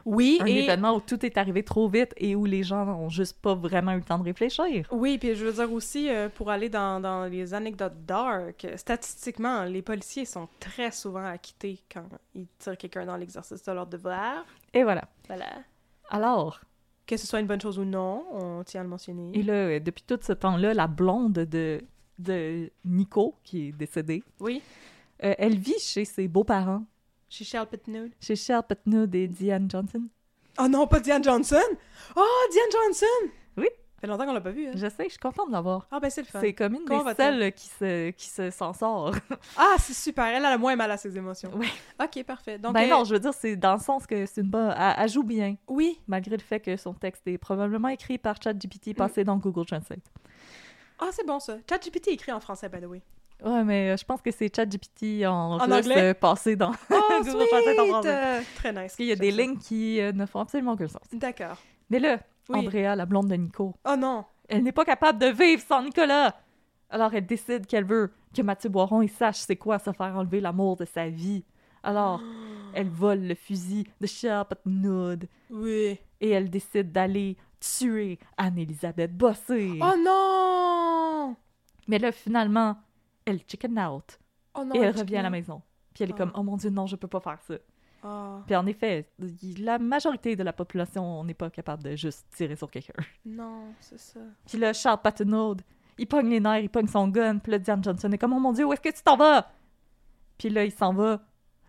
Oui, Un et... événement où tout est arrivé trop vite et où les gens n'ont juste pas vraiment eu le temps de réfléchir. Oui, puis je veux dire aussi, euh, pour aller dans, dans les anecdotes dark, statistiquement, les policiers sont très souvent acquittés quand ils tirent quelqu'un dans l'exercice de leur devoir. Et voilà. Voilà. Alors, Que ce soit une bonne chose ou non, on tient à le mentionner. et là, euh, depuis tout ce temps-là, la blonde de, de Nico, qui est décédée, Oui, euh, elle vit chez ses beaux-parents, chez Charles Pitteneuve. chez Charles Patnaud et Diane Johnson. Oh non, pas Diane Johnson! Oh, Diane Johnson! Oui. Ça fait longtemps qu'on l'a pas vue, hein? Je sais, je suis contente de l'avoir. Ah ben c'est le fun. C'est comme une Comment des seules qui se, qui se s'en sort. *laughs* Ah, c'est super, elle a le moins mal à ses émotions. Ouais. Ok, parfait. Donc, ben euh, non, je veux dire, c'est dans le sens que c'est une bonne... Elle, elle joue bien, Oui. malgré le fait que son texte est probablement écrit par Mm. ChatGPT, passé dans Google Translate. Ah, c'est bon ça. ChatGPT écrit en français, by the way. Ouais, mais euh, je pense que c'est ChatGPT en, En anglais? euh, passé dans Oh, *laughs* Google Translate en français. Euh, Très nice. Parce qu'il y a des ça. lignes qui euh, ne font absolument aucun sens. D'accord. Mais là, Oui. Andrea, la blonde de Nico, Oh non. elle n'est pas capable de vivre sans Nicolas. Alors elle décide qu'elle veut que Mathieu Boiron il sache c'est quoi se faire enlever l'amour de sa vie. Alors, *gasps* elle vole le fusil de Patnaud Oui. et elle décide d'aller tuer Anne-Elisabeth Bossé. Oh non! Mais là, finalement, elle chicken out Oh non. et elle revient à la maison. Puis elle est Ah. comme, oh mon Dieu, non, je peux pas faire ça. Ah, Puis en effet, la majorité de la population, on n'est pas capable de juste tirer sur quelqu'un. non, c'est ça. Puis là, Charles Patnaud, il pogne les nerfs, il pogne son gun. Puis là, Diane Johnson est comme, oh mon Dieu, où est-ce que tu t'en vas? Puis là, il s'en va,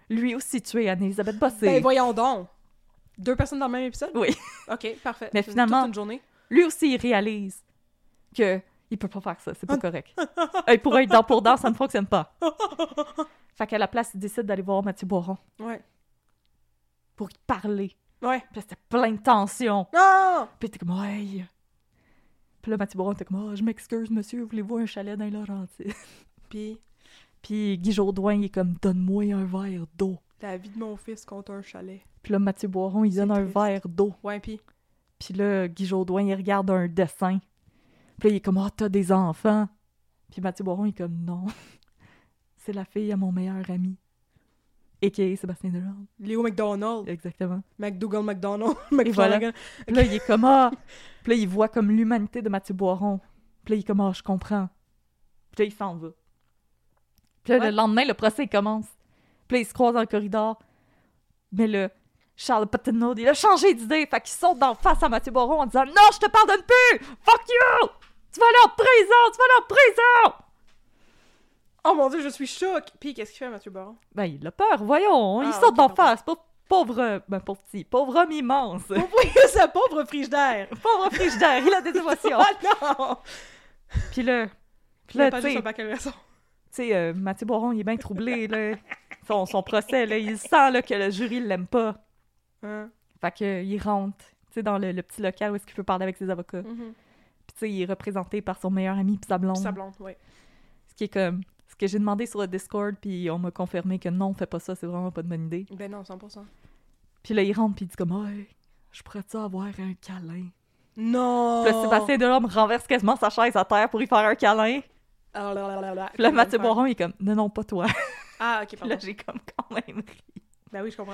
lui aussi tuer Anne-Elisabeth Bossé. Ben voyons donc. Deux personnes dans le même épisode? Oui. Ok, parfait. Mais finalement- toute une journée. Lui aussi, il réalise que il peut pas faire ça, c'est pas *laughs* correct. Hey, pour être dans pour dans, ça ne fonctionne pas. Fait qu'à la place, il décide d'aller voir Mathieu Boiron Ouais. Pour y parler. Ouais. Puis c'était plein de tension. Non! Puis était comme, ouais. Puis là, Mathieu Boiron était comme, oh, je m'excuse, monsieur, voulez-vous un chalet dans les Laurentides? *laughs* Puis, Puis Guy Jourdouin, il est comme, donne-moi un verre d'eau, La vie de mon fils contre un chalet. Puis là, Mathieu Boiron, il donne un verre d'eau. Ouais, pis. Puis là, Guy il regarde un dessin. Puis là, il est comme, ah, t'as des enfants. Puis Mathieu Boiron, il est comme, non. *laughs* C'est la fille à mon meilleur ami. A.K.A. Sébastien Delorme. Léo McDonald. Exactement. McDougall McDonald. Et voilà. McFlanagan. Puis là, il est comme, ah. Puis là, il voit comme l'humanité de Mathieu Boiron. Puis là, il est comme, ah, je comprends. Puis là, il s'en va. Puis là, Ouais. le lendemain, le procès il commence. Puis là, ils se croisent dans le corridor. Mais là, Charles Patinaud, il a changé d'idée. Fait qu'il saute d'en face à Mathieu Boiron en disant Non, je te pardonne plus! Fuck you! Tu vas aller en prison! Tu vas aller en prison! Oh mon dieu, je suis choc. Puis qu'est-ce qu'il fait, Mathieu Baron? Ben, il a peur, voyons. il Ah, saute ok, d'en face. Pauvre, pauvre, ben, pauvre petit, pauvre homme immense. Oui, *laughs* ce pauvre frigidaire. pauvre frigidaire, il a des *laughs* émotions. Oh non! Puis là, puis là, tu sais, euh, Mathieu Boron, il est bien troublé, là. Son, son procès, là, il sent, là, que le jury l'aime pas. Hein? Fait que, euh, il rentre, tu sais, dans le, le petit local où est-ce qu'il peut parler avec ses avocats. Mhm. Puis, tu sais, il est représenté par son meilleur ami puis sa blonde. Sa blonde, ouais. Ce qui est comme... Que j'ai demandé sur le Discord, puis on m'a confirmé que non, fais pas ça, c'est vraiment pas de bonne idée. Ben non, 100%. Puis là, il rentre, puis il dit comme, ouais, je pourrais-tu avoir un câlin? Non! Puis là, Sébastien Delorme renverse quasiment sa chaise à terre pour y faire un câlin. Ah, là, là, là, là. Puis là, Il Mathieu. Boron, il est comme, non, non, pas toi. *laughs* Ah, ok, Puis pardon. là, j'ai comme quand même ri. Ben oui, je comprends.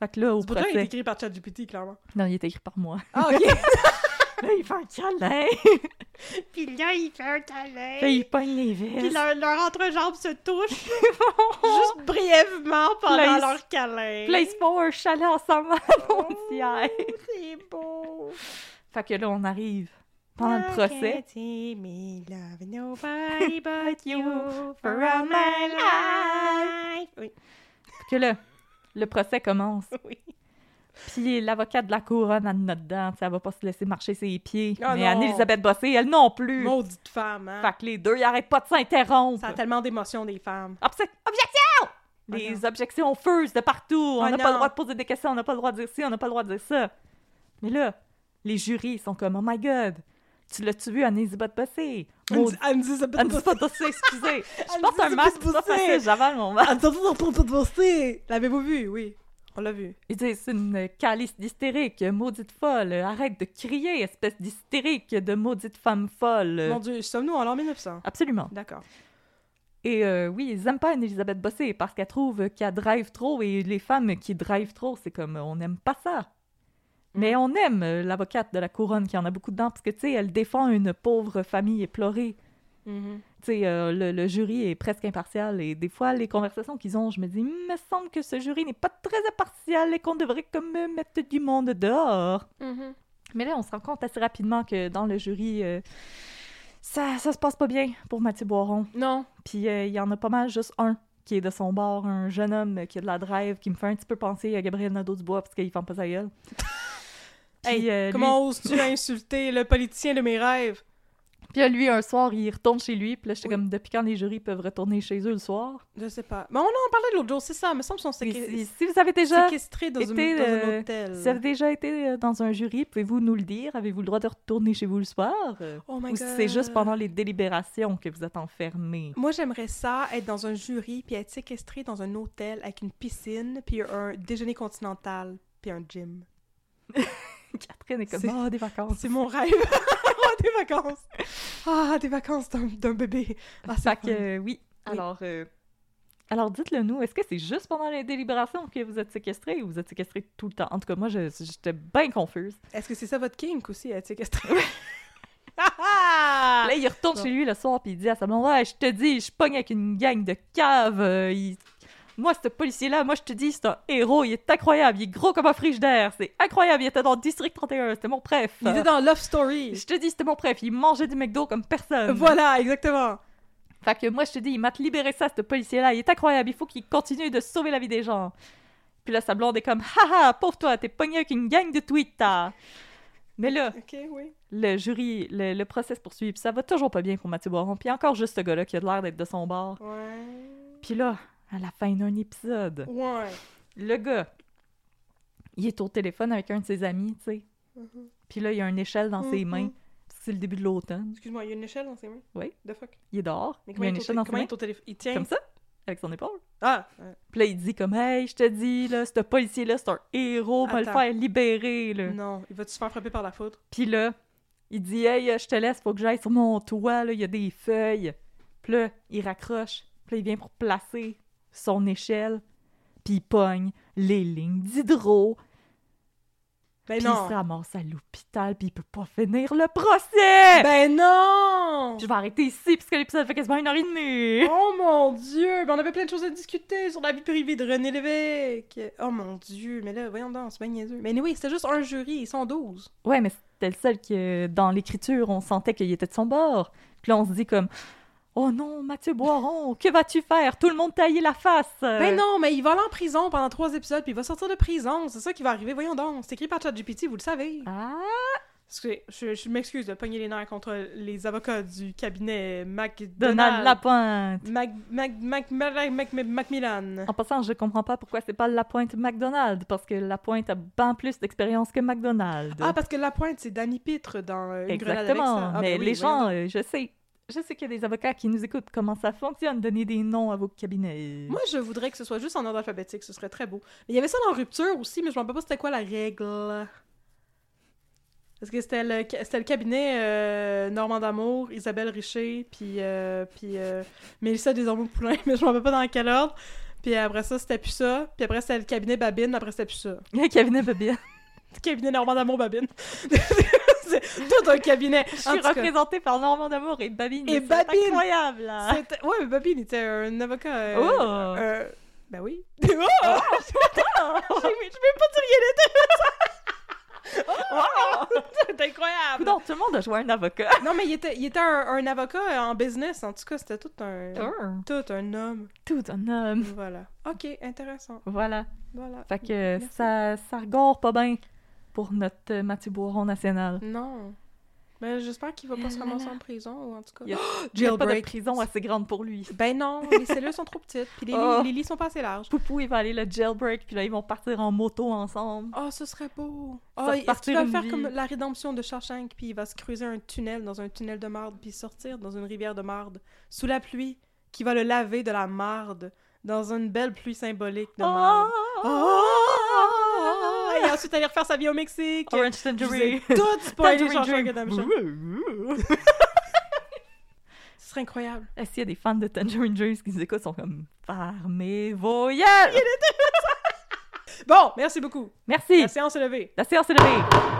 Fait que là, au ça qu'il est procès... écrit par ChatGPT, clairement. Non, il est écrit par moi. Ah, ok. *laughs* Là, il fait un câlin. *laughs* Puis là, il fait un câlin. Là, il pogne les Puis vis. leur, leur entrejambe se touche *laughs* juste brièvement pendant Là, il- leur câlin. Puis là, ils se font un chalet ensemble à. Oh, C'est beau. Fait que là, on arrive pendant le procès. me love nobody *laughs* but you for all my life? Oui. Fait que là, le procès commence. Oui. Puis l'avocate de la couronne, elle note dedans. Elle va pas se laisser marcher ses pieds. Ah Mais. Anne-Elisabeth Bossé, elle non plus. Maudite femme, hein. Fait que les deux, ils arrêtent pas de s'interrompre. Ça a tellement d'émotions, des femmes. Objection! Ah Les objections fusent de partout. On Ah n'a pas le droit de poser des questions, on n'a pas le droit de dire ci, on n'a pas le droit de dire ça. Mais là, les jurys sont comme Oh my god, tu l'as-tu vu, Anne-Elisabeth Bossé? Anne-Elisabeth Anne-Elisabeth Bossé, excusez. *laughs* Je porte un masque, c'est pas facile, j'avale mon masque. Anne-Elisabeth Bossé. L'avez-vous vu? Oui. On l'a vu. Ils disent une calice d'hystérique, maudite folle. Arrête de crier, espèce d'hystérique de maudite femme folle. Mon Dieu, sommes-nous en l'an 1900? Absolument. D'accord. Et euh, oui, ils aiment pas Anne-Elisabeth Bossé parce qu'elle trouve qu'elle drive trop et les femmes qui drivent trop, c'est comme on n'aime pas ça. Mais on aime euh, l'avocate de la couronne qui en a beaucoup dedans parce que tu sais, elle défend une pauvre famille éplorée. Sais, euh, le, le jury est presque impartial et des fois, les conversations qu'ils ont, je me dis, il me semble que ce jury n'est pas très impartial et qu'on devrait comme mettre du monde dehors. Mhm. Mais là, on se rend compte assez rapidement que dans le jury, euh, ça, ça se passe pas bien pour Mathieu Boiron. Non. Puis euh, il y en a pas mal, juste un qui est de son bord, un jeune homme qui a de la drive, qui me fait un petit peu penser à Gabriel Nadeau-Dubois parce qu'il ferme pas sa gueule. Puis, Hey, lui- comment oses-tu insulter le politicien de mes rêves? Puis là, lui, un soir, il retourne chez lui. Puis là, j'étais Oui. comme, depuis quand les jurys peuvent retourner chez eux le soir? Je sais pas. Mais on en parlait l'autre jour, c'est ça. Me semble sont si, si vous avez déjà, séquestrés dans, été, une- dans euh, un hôtel. si vous avez déjà été euh, dans un jury, pouvez-vous nous le dire? Avez-vous le droit de retourner chez vous le soir? Euh, Oh my Ou si God. c'est juste pendant les délibérations que vous êtes enfermés? Moi, j'aimerais ça, être dans un jury, puis être séquestré dans un hôtel avec une piscine, puis un déjeuner continental, puis un gym. *laughs* Catherine est comme, C'est- ah, des vacances. C'est mon rêve. *laughs* *laughs* Des vacances. Ah, des vacances d'un bébé. Ah, Fait que, euh, oui. Alors, euh, alors dites-le nous, est-ce que c'est juste pendant les délibérations que vous êtes séquestré ou vous êtes séquestré tout le temps? En tout cas, moi, j'étais bien confuse. Est-ce que c'est ça votre kink aussi, être séquestré? Ah! *laughs* Là, il retourne Bon. chez lui le soir, puis il dit à sa blonde, ouais, je te dis, je pogne avec une gang de caves. euh, Moi, ce policier-là, moi, je te dis, c'est un héros, il est incroyable, il est gros comme un frigidaire, c'est incroyable, il était dans District 31, c'était mon préf. Il était dans Love Story. Je te dis, c'était mon préf, il mangeait du McDo comme personne. Voilà, exactement. Fait que moi, je te dis, il m'a libéré ça, ce policier-là. Il est incroyable. Il faut qu'il continue de sauver la vie des gens. Puis là, sa blonde est comme, haha, pauvre toi, t'es pogné avec une gang de tweets. Mais là, oui. le jury, le, le procès se poursuit. Puis ça va toujours pas bien pour Mathieu Boiron. Puis encore juste ce gars-là qui a l'air d'être de son bord. Ouais. Puis là, à la fin d'un épisode, Ouais. le gars, il est au téléphone avec un de ses amis, tu sais. Mhm. Puis là, il y a une échelle dans ses Mhm. mains. C'est le début de l'automne. Excuse-moi, il y a une échelle dans ses mains? Oui. The fuck? Il est dehors. Mais Il y comment a il une échelle dans ses il mains. Il tient? Comme ça. avec son épaule. Ah! Puis là, il dit comme Hey, je te dis, là, ce policier-là, c'est un héros, va le faire libérer, là. non, il va-tu se faire frapper par la foudre? Puis là, il dit Hey, euh, je te laisse, faut que j'aille sur mon toit, là, il y a des feuilles. Puis là, il raccroche. Puis là, il vient pour placer son échelle. Puis il pogne les lignes d'hydro. Ben Puis il se ramasse à l'hôpital, puis il peut pas finir le procès! Ben non! Je vais arrêter ici, puisque l'épisode fait quasiment une heure et demie. Oh mon dieu! Ben on avait plein de choses à discuter sur la vie privée de René Lévesque! Oh mon dieu! Mais là, voyons donc, c'est bien niaiseux. Mais oui, c'était juste un jury, ils sont 12. Ouais, mais c'était le seul que, dans l'écriture, on sentait qu'il était de son bord. Puis là, on se dit comme Oh non, Mathieu Boiron, que vas-tu faire? Tout le monde taillé la face! Ben non, mais il va aller en prison pendant trois épisodes, puis il va sortir de prison. C'est ça qui va arriver, voyons donc. C'est écrit par ChatGPT, vous le savez. Ah! Excusez, je, je m'excuse de pogner les nerfs contre les avocats du cabinet McDonald. Donald Lapointe! Mac, Mac, Mac, Mac, Mac, Mac- Macmillan. En passant, je comprends pas pourquoi c'est pas Lapointe McDonald, parce que Lapointe a bien plus d'expérience que McDonald. Ah, parce que la pointe, c'est Danny Pitre dans euh, Une Exactement. Ah, mais ben les gens, euh, je sais, je sais qu'il y a des avocats qui nous écoutent. Comment ça fonctionne, donner des noms à vos cabinets? Moi, je voudrais que ce soit juste en ordre alphabétique, ce serait très beau. Mais il y avait ça dans Rupture aussi, mais je me rappelle pas c'était quoi la règle. Parce que c'était le, cabinet euh, Normand d'Amour, Isabelle Richer, puis, euh, puis euh, Mélissa Desormeaux-Poulain, *laughs* mais je me rappelle pas dans quel ordre. Puis après ça, c'était plus ça. Puis après, c'était le cabinet Babine, après c'était plus ça. Le cabinet Babine. *laughs* Le cabinet Normand d'Amour Babine. *laughs* *laughs* tout un cabinet. Je suis cas, représentée par Normand d'Amour et Babine. Et C'est Babine! incroyable, là. Ouais, mais Babine était un avocat. euh, Oh! euh, Ben oui. *laughs* Oh! *laughs* je je vais pas dire qu'il était. Oh! C'est incroyable! Coudonc, tout le monde a joué un avocat. Non, mais il était, il était un, un avocat en business. En tout cas, c'était tout un. Oh. Tout un homme. Tout un homme. Voilà. Ok, intéressant. Voilà. Voilà. Fait que Merci. ça, ça regorge pas bien pour notre euh, Mathieu Boiron national. Non. Mais j'espère qu'il va pas se ramasser en prison ou en tout cas. Il y a, *gasps* il y a pas de Jailbreak. prison assez grande pour lui. Ben non, les cellules sont trop petites. Puis les, Oh. lits, les lits sont pas assez larges. Poupou, il va aller le jailbreak, puis là, ils vont partir en moto ensemble. Oh, ce serait beau. Ça Oh, va est-ce partir qu'il va une faire vie. comme la rédemption de Shawshank, puis il va se creuser un tunnel dans un tunnel de marde, puis sortir dans une rivière de marde, sous la pluie, qui va le laver de la marde, dans une belle pluie symbolique de marde. Oh! Et ensuite aller refaire sa vie au Mexique? Orange Tangerine. tout spoilé Shawshank. Redemption. Ce serait incroyable. Est-ce qu'il y a des fans de Tangerine Dreams qui nous écoutent sont comme fermez vos yeux! *laughs* Bon, merci beaucoup. Merci. La séance est levée. La séance est levée.